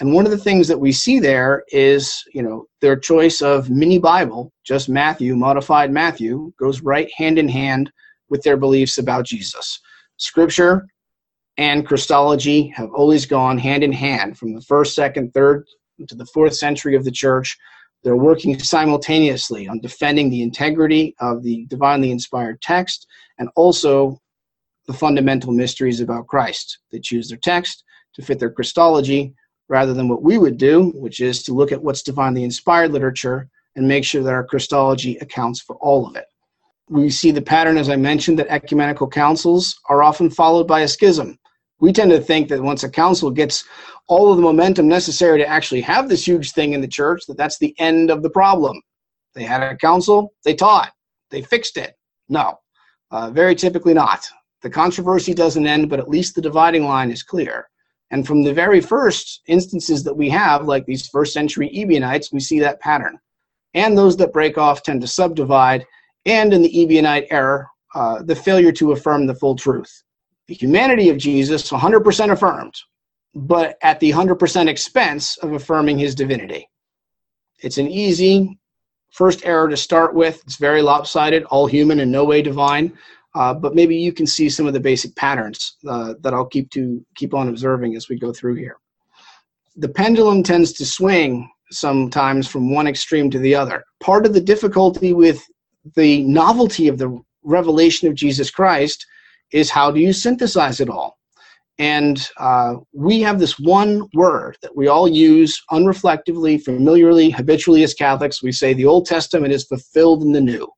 Speaker 4: And one of the things that we see there is, you know, their choice of mini Bible, just Matthew, modified Matthew, goes right hand in hand with their beliefs about Jesus. Scripture and Christology have always gone hand in hand from the first, second, third to the fourth century of the church. They're working simultaneously on defending the integrity of the divinely inspired text and also the fundamental mysteries about Christ. They choose their text to fit their Christology rather than what we would do, which is to look at what's divinely inspired literature and make sure that our Christology accounts for all of it. We see the pattern, as I mentioned, that ecumenical councils are often followed by a schism. We tend to think that once a council gets all of the momentum necessary to actually have this huge thing in the church, that that's the end of the problem. They had a council, they taught, they fixed it. No, uh, very typically not. The controversy doesn't end, but at least the dividing line is clear. And from the very first instances that we have, like these first century Ebionites, we see that pattern. And those that break off tend to subdivide, and in the Ebionite era, uh, the failure to affirm the full truth. The humanity of Jesus, 100% affirmed, but at the 100% expense of affirming his divinity. It's an easy first error to start with. It's very lopsided, all human and no way divine. Uh, but maybe you can see some of the basic patterns uh, that I'll keep to keep on observing as we go through here. The pendulum tends to swing sometimes from one extreme to the other. Part of the difficulty with the novelty of the revelation of Jesus Christ is how do you synthesize it all? And uh, we have this one word that we all use unreflectively, familiarly, habitually as Catholics. We say the Old Testament is fulfilled in the New.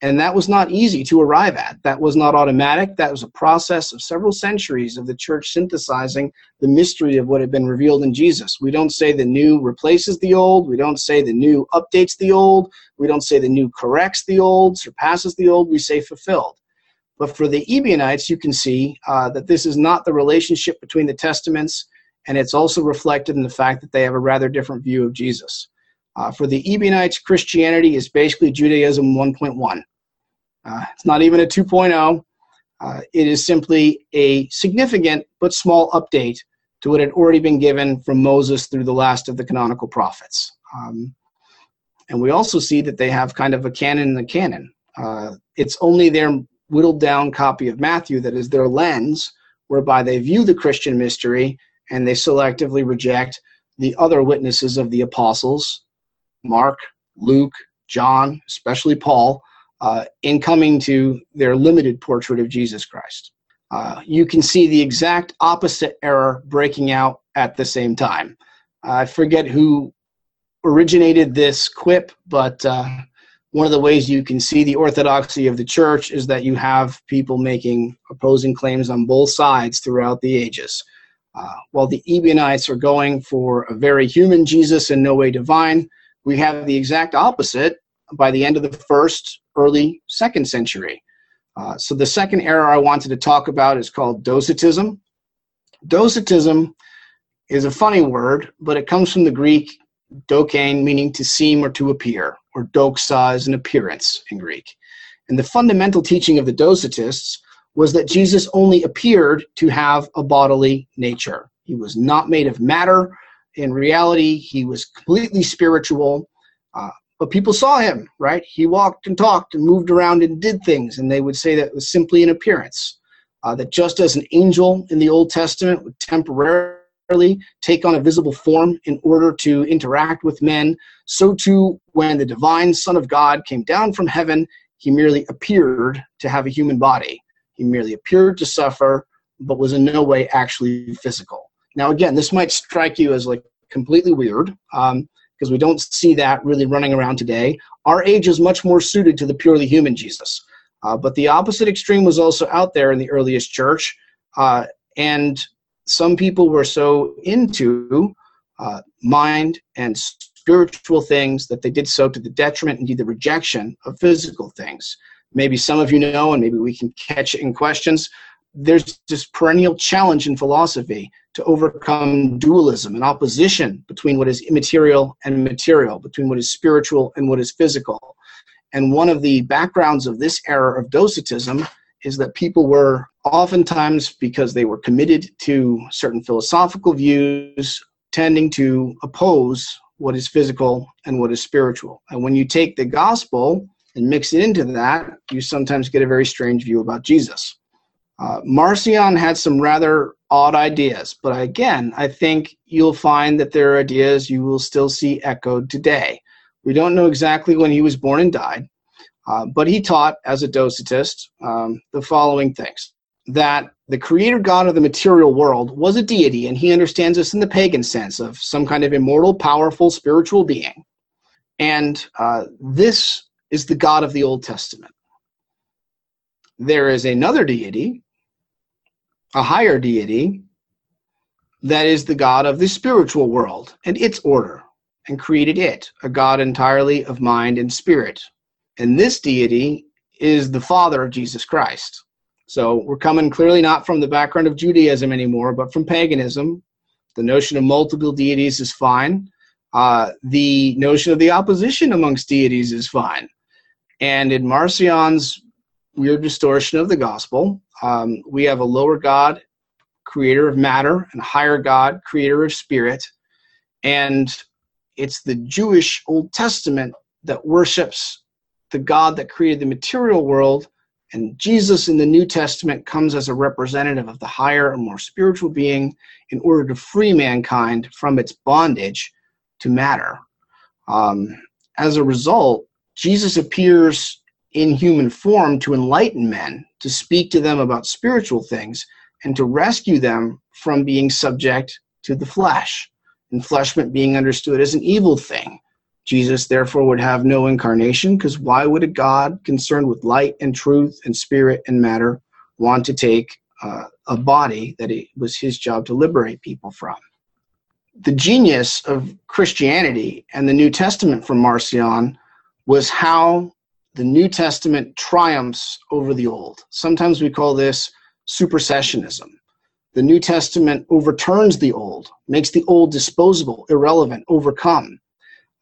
Speaker 4: And that was not easy to arrive at. That was not automatic. That was a process of several centuries of the church synthesizing the mystery of what had been revealed in Jesus. We don't say the new replaces the old. We don't say the new updates the old. We don't say the new corrects the old, surpasses the old. We say fulfilled. But for the Ebionites, you can see uh, that this is not the relationship between the testaments, and it's also reflected in the fact that they have a rather different view of Jesus. Uh, for the Ebionites, Christianity is basically Judaism 1.1. Uh, it's not even a 2.0. Uh, it is simply a significant but small update to what had already been given from Moses through the last of the canonical prophets. Um, and we also see that they have kind of a canon in the canon. Uh, it's only their whittled down copy of Matthew that is their lens whereby they view the Christian mystery and they selectively reject the other witnesses of the apostles Mark, Luke, John, especially Paul, uh, in coming to their limited portrait of Jesus Christ. Uh, you can see the exact opposite error breaking out at the same time. I forget who originated this quip, but uh, one of the ways you can see the orthodoxy of the church is that you have people making opposing claims on both sides throughout the ages. Uh, while the Ebionites are going for a very human Jesus and no way divine, we have the exact opposite by the end of the first, early second century. Uh, so the second error I wanted to talk about is called docetism. Docetism is a funny word, but it comes from the Greek dokein, meaning to seem or to appear, or doxa is an appearance in Greek. And the fundamental teaching of the Docetists was that Jesus only appeared to have a bodily nature. He was not made of matter. In reality, he was completely spiritual. Uh, but people saw him, right? He walked and talked and moved around and did things, and they would say that was simply an appearance. Uh, that just as an angel in the Old Testament would temporarily take on a visible form in order to interact with men, so too when the divine Son of God came down from heaven, he merely appeared to have a human body. He merely appeared to suffer, but was in no way actually physical. Now, again, this might strike you as like completely weird. Um, because we don't see that really running around today. Our age is much more suited to the purely human Jesus. Uh, but the opposite extreme was also out there in the earliest church. Uh, and some people were so into uh, mind and spiritual things that they did so to the detriment, indeed the rejection of physical things. Maybe some of you know, and maybe we can catch it in questions. There's this perennial challenge in philosophy to overcome dualism and opposition between what is immaterial and material, between what is spiritual and what is physical. And one of the backgrounds of this era of Docetism is that people were oftentimes, because they were committed to certain philosophical views, tending to oppose what is physical and what is spiritual. And when you take the gospel and mix it into that, you sometimes get a very strange view about Jesus. Uh, Marcion had some rather odd ideas, but again, I think you'll find that there are ideas you will still see echoed today. We don't know exactly when he was born and died, uh, but he taught as a Docetist um, the following things that the creator God of the material world was a deity, and he understands this in the pagan sense of some kind of immortal, powerful, spiritual being. And uh, this is the God of the Old Testament. There is another deity a higher deity that is the God of the spiritual world and its order, and created it, a God entirely of mind and spirit. And this deity is the Father of Jesus Christ. So we're coming clearly not from the background of Judaism anymore, but from paganism. The notion of multiple deities is fine. Uh, the notion of the opposition amongst deities is fine. And in Marcion's weird distortion of the gospel, um, we have a lower God, creator of matter, and higher God, creator of spirit. And it's the Jewish Old Testament that worships the God that created the material world. And Jesus in the New Testament comes as a representative of the higher and more spiritual being in order to free mankind from its bondage to matter. Um, as a result, Jesus appears in human form to enlighten men, to speak to them about spiritual things, and to rescue them from being subject to the flesh. And fleshment being understood as an evil thing. Jesus, therefore, would have no incarnation, because why would a God concerned with light and truth and spirit and matter want to take uh, a body that it was his job to liberate people from? The genius of Christianity and the New Testament from Marcion was how the New Testament triumphs over the Old. Sometimes we call this supersessionism. The New Testament overturns the Old, makes the Old disposable, irrelevant, overcome.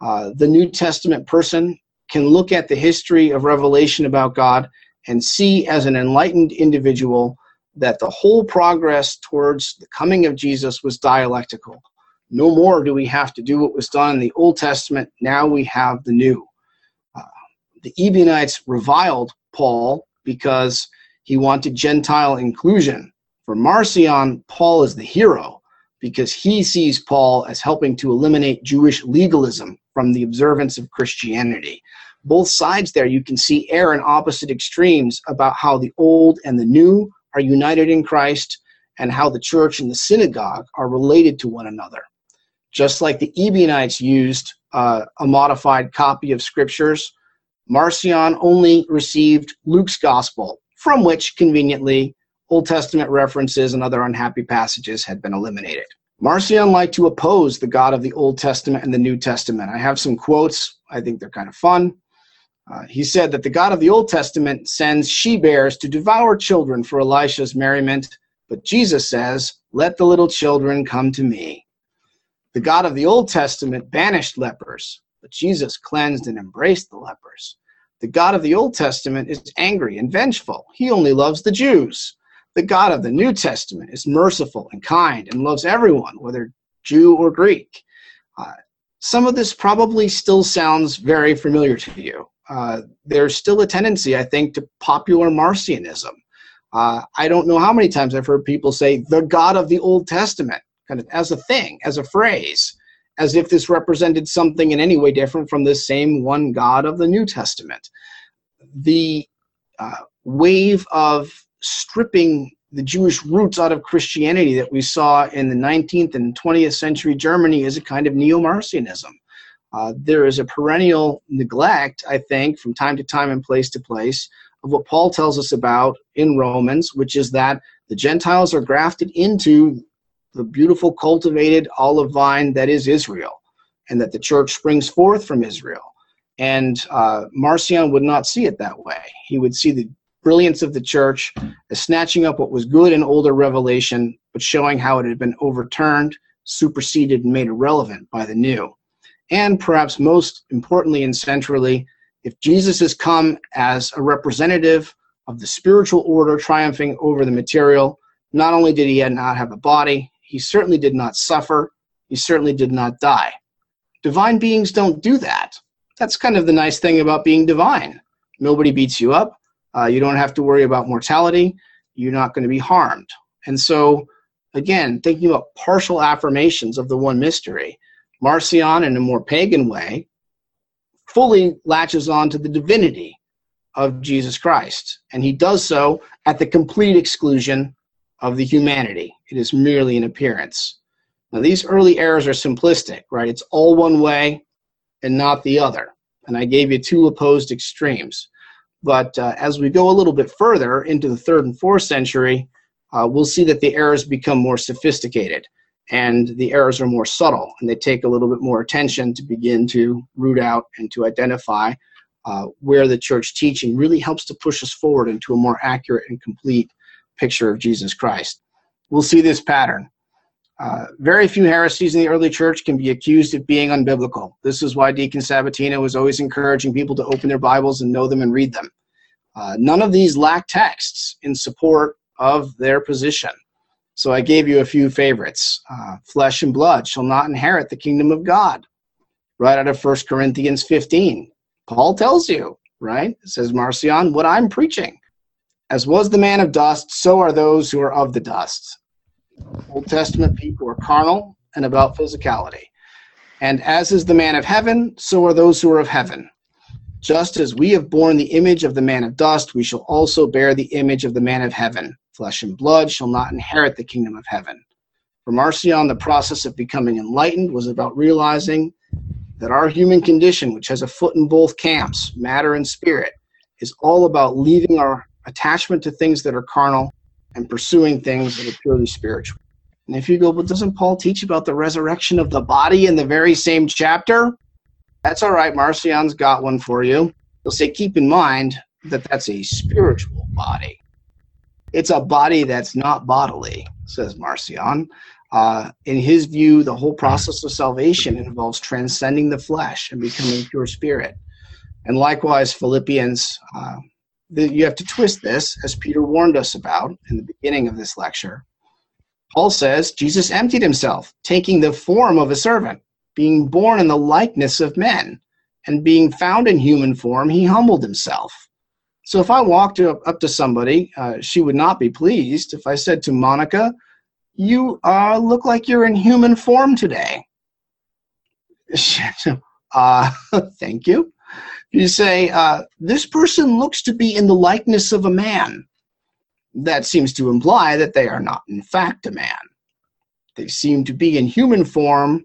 Speaker 4: Uh, the New Testament person can look at the history of revelation about God and see as an enlightened individual that the whole progress towards the coming of Jesus was dialectical. No more do we have to do what was done in the Old Testament. Now we have the new the Ebionites reviled Paul because he wanted Gentile inclusion. For Marcion, Paul is the hero because he sees Paul as helping to eliminate Jewish legalism from the observance of Christianity. both sides there, you can see err in opposite extremes about how the old and the new are united in Christ and how the church and the synagogue are related to one another. Just like the Ebionites used uh, a modified copy of scriptures, Marcion only received Luke's gospel, from which conveniently Old Testament references and other unhappy passages had been eliminated. Marcion liked to oppose the God of the Old Testament and the New Testament. I have some quotes. I think they're kind of fun. Uh, he said that the God of the Old Testament sends she bears to devour children for Elisha's merriment, but Jesus says, Let the little children come to me. The God of the Old Testament banished lepers, but Jesus cleansed and embraced the lepers. The God of the Old Testament is angry and vengeful. He only loves the Jews. The God of the New Testament is merciful and kind and loves everyone, whether Jew or Greek. Uh, some of this probably still sounds very familiar to you uh, there's still a tendency, I think, to popular Marcionism. Uh, I don't know how many times I've heard people say the God of the Old Testament, kind of as a thing, as a phrase, as if this represented something in any way different from this same one God of the New Testament. The uh, wave of stripping the Jewish roots out of Christianity that we saw in the 19th and 20th century Germany is a kind of neo Marcionism. Uh, there is a perennial neglect, I think, from time to time and place to place, of what Paul tells us about in Romans, which is that the Gentiles are grafted into the beautiful cultivated olive vine that is Israel, and that the church springs forth from Israel. And uh, Marcion would not see it that way. He would see the brilliance of the church as snatching up what was good in older revelation, but showing how it had been overturned, superseded, and made irrelevant by the new. And perhaps most importantly and centrally, if Jesus has come as a representative of the spiritual order triumphing over the material, not only did he not have a body, he certainly did not suffer, he certainly did not die. Divine beings don't do that. That's kind of the nice thing about being divine. Nobody beats you up. Uh, you don't have to worry about mortality. You're not going to be harmed. And so, again, thinking about partial affirmations of the one mystery, Marcion, in a more pagan way, fully latches on to the divinity of Jesus Christ. And he does so at the complete exclusion of the humanity. It is merely an appearance. Now, these early errors are simplistic, right? It's all one way and not the other. And I gave you two opposed extremes. But uh, as we go a little bit further into the third and fourth century, uh, we'll see that the errors become more sophisticated and the errors are more subtle and they take a little bit more attention to begin to root out and to identify uh, where the church teaching really helps to push us forward into a more accurate and complete picture of Jesus Christ. We'll see this pattern. Uh, very few heresies in the early church can be accused of being unbiblical. This is why Deacon Sabatino was always encouraging people to open their Bibles and know them and read them. Uh, none of these lack texts in support of their position. So I gave you a few favorites. Uh, Flesh and blood shall not inherit the kingdom of God. Right out of 1 Corinthians 15. Paul tells you, right? Says, Marcion, what I'm preaching. As was the man of dust, so are those who are of the dust. Old Testament people are carnal and about physicality. And as is the man of heaven, so are those who are of heaven. Just as we have borne the image of the man of dust, we shall also bear the image of the man of heaven. Flesh and blood shall not inherit the kingdom of heaven. For Marcion, the process of becoming enlightened was about realizing that our human condition, which has a foot in both camps, matter and spirit, is all about leaving our attachment to things that are carnal and pursuing things that are purely spiritual. And if you go, but doesn't Paul teach about the resurrection of the body in the very same chapter? That's all right. Marcion's got one for you. He'll say, keep in mind that that's a spiritual body. It's a body that's not bodily, says Marcion. Uh, in his view, the whole process of salvation involves transcending the flesh and becoming pure spirit. And likewise, Philippians, uh, the, you have to twist this, as Peter warned us about in the beginning of this lecture. Paul says Jesus emptied himself, taking the form of a servant, being born in the likeness of men, and being found in human form, he humbled himself so if I walked up to somebody, uh, she would not be pleased. If I said to Monica, "You uh, look like you're in human form today," uh, thank you. You say, uh, this person looks to be in the likeness of a man. That seems to imply that they are not, in fact, a man. They seem to be in human form.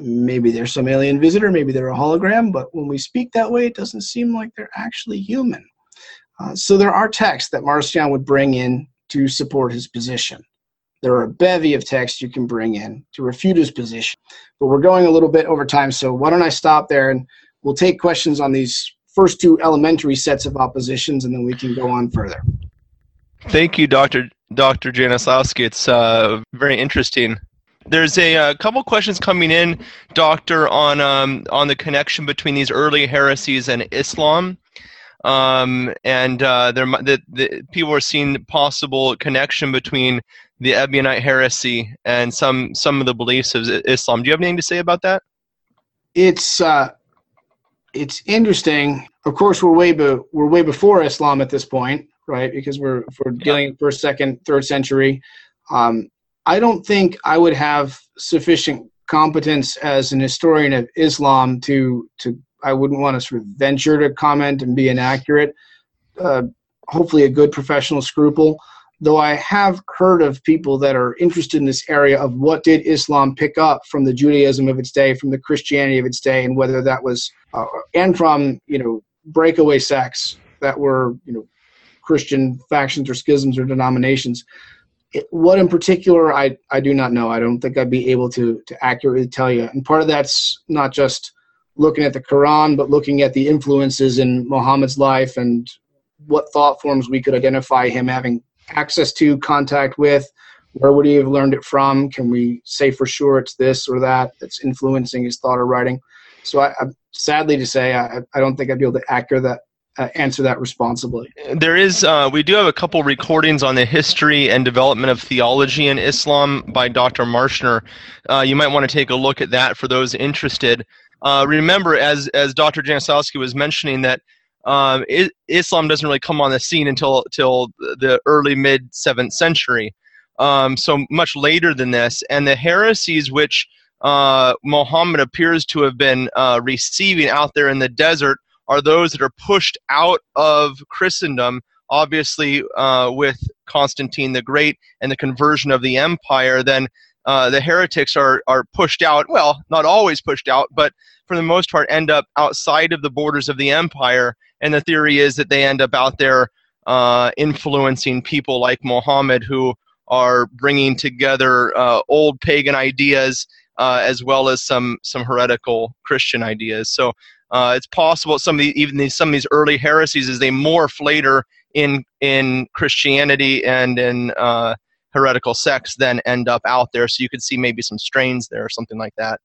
Speaker 4: Maybe they're some alien visitor, maybe they're a hologram, but when we speak that way, it doesn't seem like they're actually human. Uh, so there are texts that Marcion would bring in to support his position. There are a bevy of texts you can bring in to refute his position. But we're going a little bit over time, so why don't I stop there and we'll take questions on these first two elementary sets of oppositions, and then we can go on further.
Speaker 2: Thank you, Dr. Dr. Jenislawski. It's uh, very interesting. There's a, a, uh, couple questions coming in, Doctor, on um, on the connection between these early heresies and Islam, um, and uh, there the, the, people are seeing possible connection between the Ebionite heresy and some some of the beliefs of Islam. Do you have anything to say about that?
Speaker 4: It's uh, it's interesting. Of course, we're way be, we're way before Islam at this point, right? Because we're we're dealing first, second, third century. Um, I don't think I would have sufficient competence as an historian of Islam to to I wouldn't want to sort of venture to comment and be inaccurate. Uh, hopefully, a good professional scruple. Though I have heard of people that are interested in this area of what did Islam pick up from the Judaism of its day, from the Christianity of its day, and whether that was, uh, and from you know breakaway sects that were you know Christian factions or schisms or denominations. It, what in particular, I, I do not know. I don't think I'd be able to, to accurately tell you. And part of that's not just looking at the Quran, but looking at the influences in Muhammad's life and what thought forms we could identify him having access to, contact with. Where would he have learned it from? Can we say for sure it's this or that that's influencing his thought or writing? So, I, I sadly to say, I, I don't think I'd be able to accurate that uh, answer that responsibly.
Speaker 2: There is, uh, we do have a couple recordings on the history and development of theology in Islam by Dr. Marshner. Uh, you might want to take a look at that for those interested. Uh, remember, as as Dr. Jenislawski was mentioning, that um, Islam doesn't really come on the scene until till the early mid seventh century, um, so much later than this. And the heresies which uh, Muhammad appears to have been uh, receiving out there in the desert are those that are pushed out of Christendom, obviously uh, with Constantine the Great and the conversion of the empire, then uh, the heretics are, are pushed out. Well, not always pushed out, but for the most part end up outside of the borders of the empire. And the theory is that they end up out there uh, influencing people like Muhammad who are bringing together uh, old pagan ideas uh, as well as some, some heretical Christian ideas. So uh, it's possible some of the, even these, some of these early heresies as they morph later in in Christianity and in uh, heretical sects then end up out there. So you could see maybe some strains there or something like that.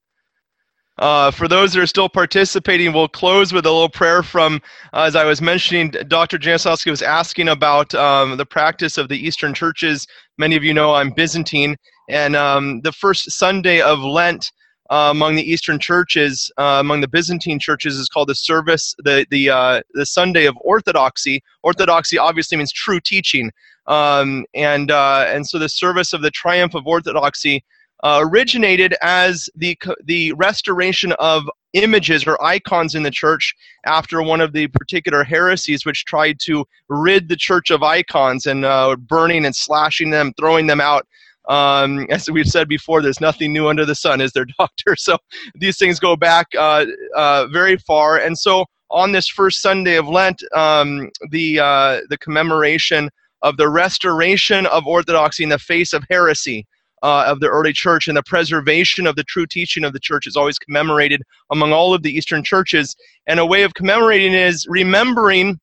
Speaker 2: Uh, for those that are still participating, we'll close with a little prayer from, uh, as I was mentioning, Dr. Jenislawski was asking about um, the practice of the Eastern churches. Many of you know I'm Byzantine, and um, the first Sunday of Lent uh, among the Eastern churches, uh, among the Byzantine churches, is called the service, the the uh, the Sunday of Orthodoxy. Orthodoxy obviously means true teaching, um, and uh, and so the service of the triumph of Orthodoxy uh, originated as the the restoration of images or icons in the church after one of the particular heresies which tried to rid the church of icons and uh, burning and slashing them, throwing them out um, as we've said before, there's nothing new under the sun, is there, Doctor? So these things go back uh, uh, very far. And so on this first Sunday of Lent, um, the uh, the commemoration of the restoration of orthodoxy in the face of heresy. Uh, of the early church and the preservation of the true teaching of the church is always commemorated among all of the Eastern churches. And a way of commemorating is remembering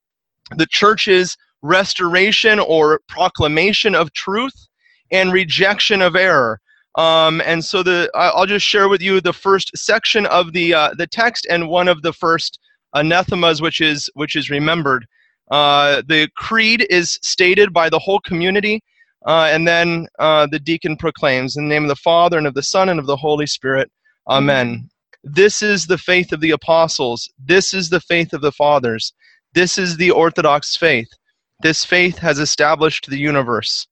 Speaker 2: the church's restoration or proclamation of truth and rejection of error. Um, and so the I'll just share with you the first section of the uh, the text and one of the first anathemas, which is which is remembered. Uh, the creed is stated by the whole community, uh, and then uh, the deacon proclaims in the name of the Father and of the Son and of the Holy Spirit. Amen. This is the faith of the apostles. This is the faith of the fathers. This is the Orthodox faith. This faith has established the universe.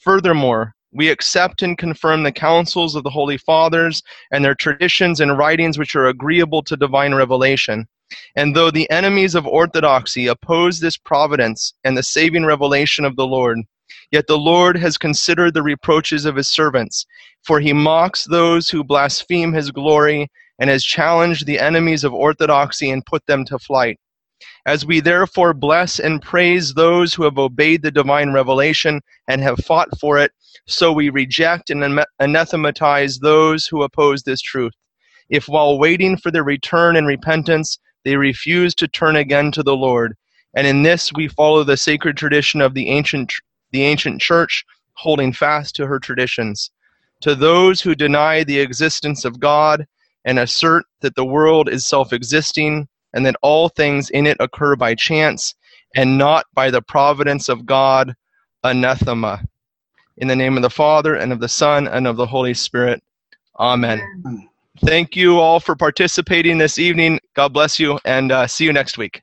Speaker 2: Furthermore, we accept and confirm the counsels of the Holy Fathers and their traditions and writings which are agreeable to divine revelation. And though the enemies of orthodoxy oppose this providence and the saving revelation of the Lord, yet the Lord has considered the reproaches of his servants, for he mocks those who blaspheme his glory and has challenged the enemies of orthodoxy and put them to flight. As we therefore bless and praise those who have obeyed the divine revelation and have fought for it, so we reject and anathematize those who oppose this truth. If while waiting for their return and repentance, they refuse to turn again to the Lord, and in this we follow the sacred tradition of the ancient the ancient church, holding fast to her traditions. To those who deny the existence of God and assert that the world is self-existing and that all things in it occur by chance and not by the providence of God, anathema. In the name of the Father, and of the Son, and of the Holy Spirit. Amen. Amen. Thank you all for participating this evening. God bless you, and uh, see you next week.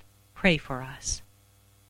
Speaker 1: pray for us.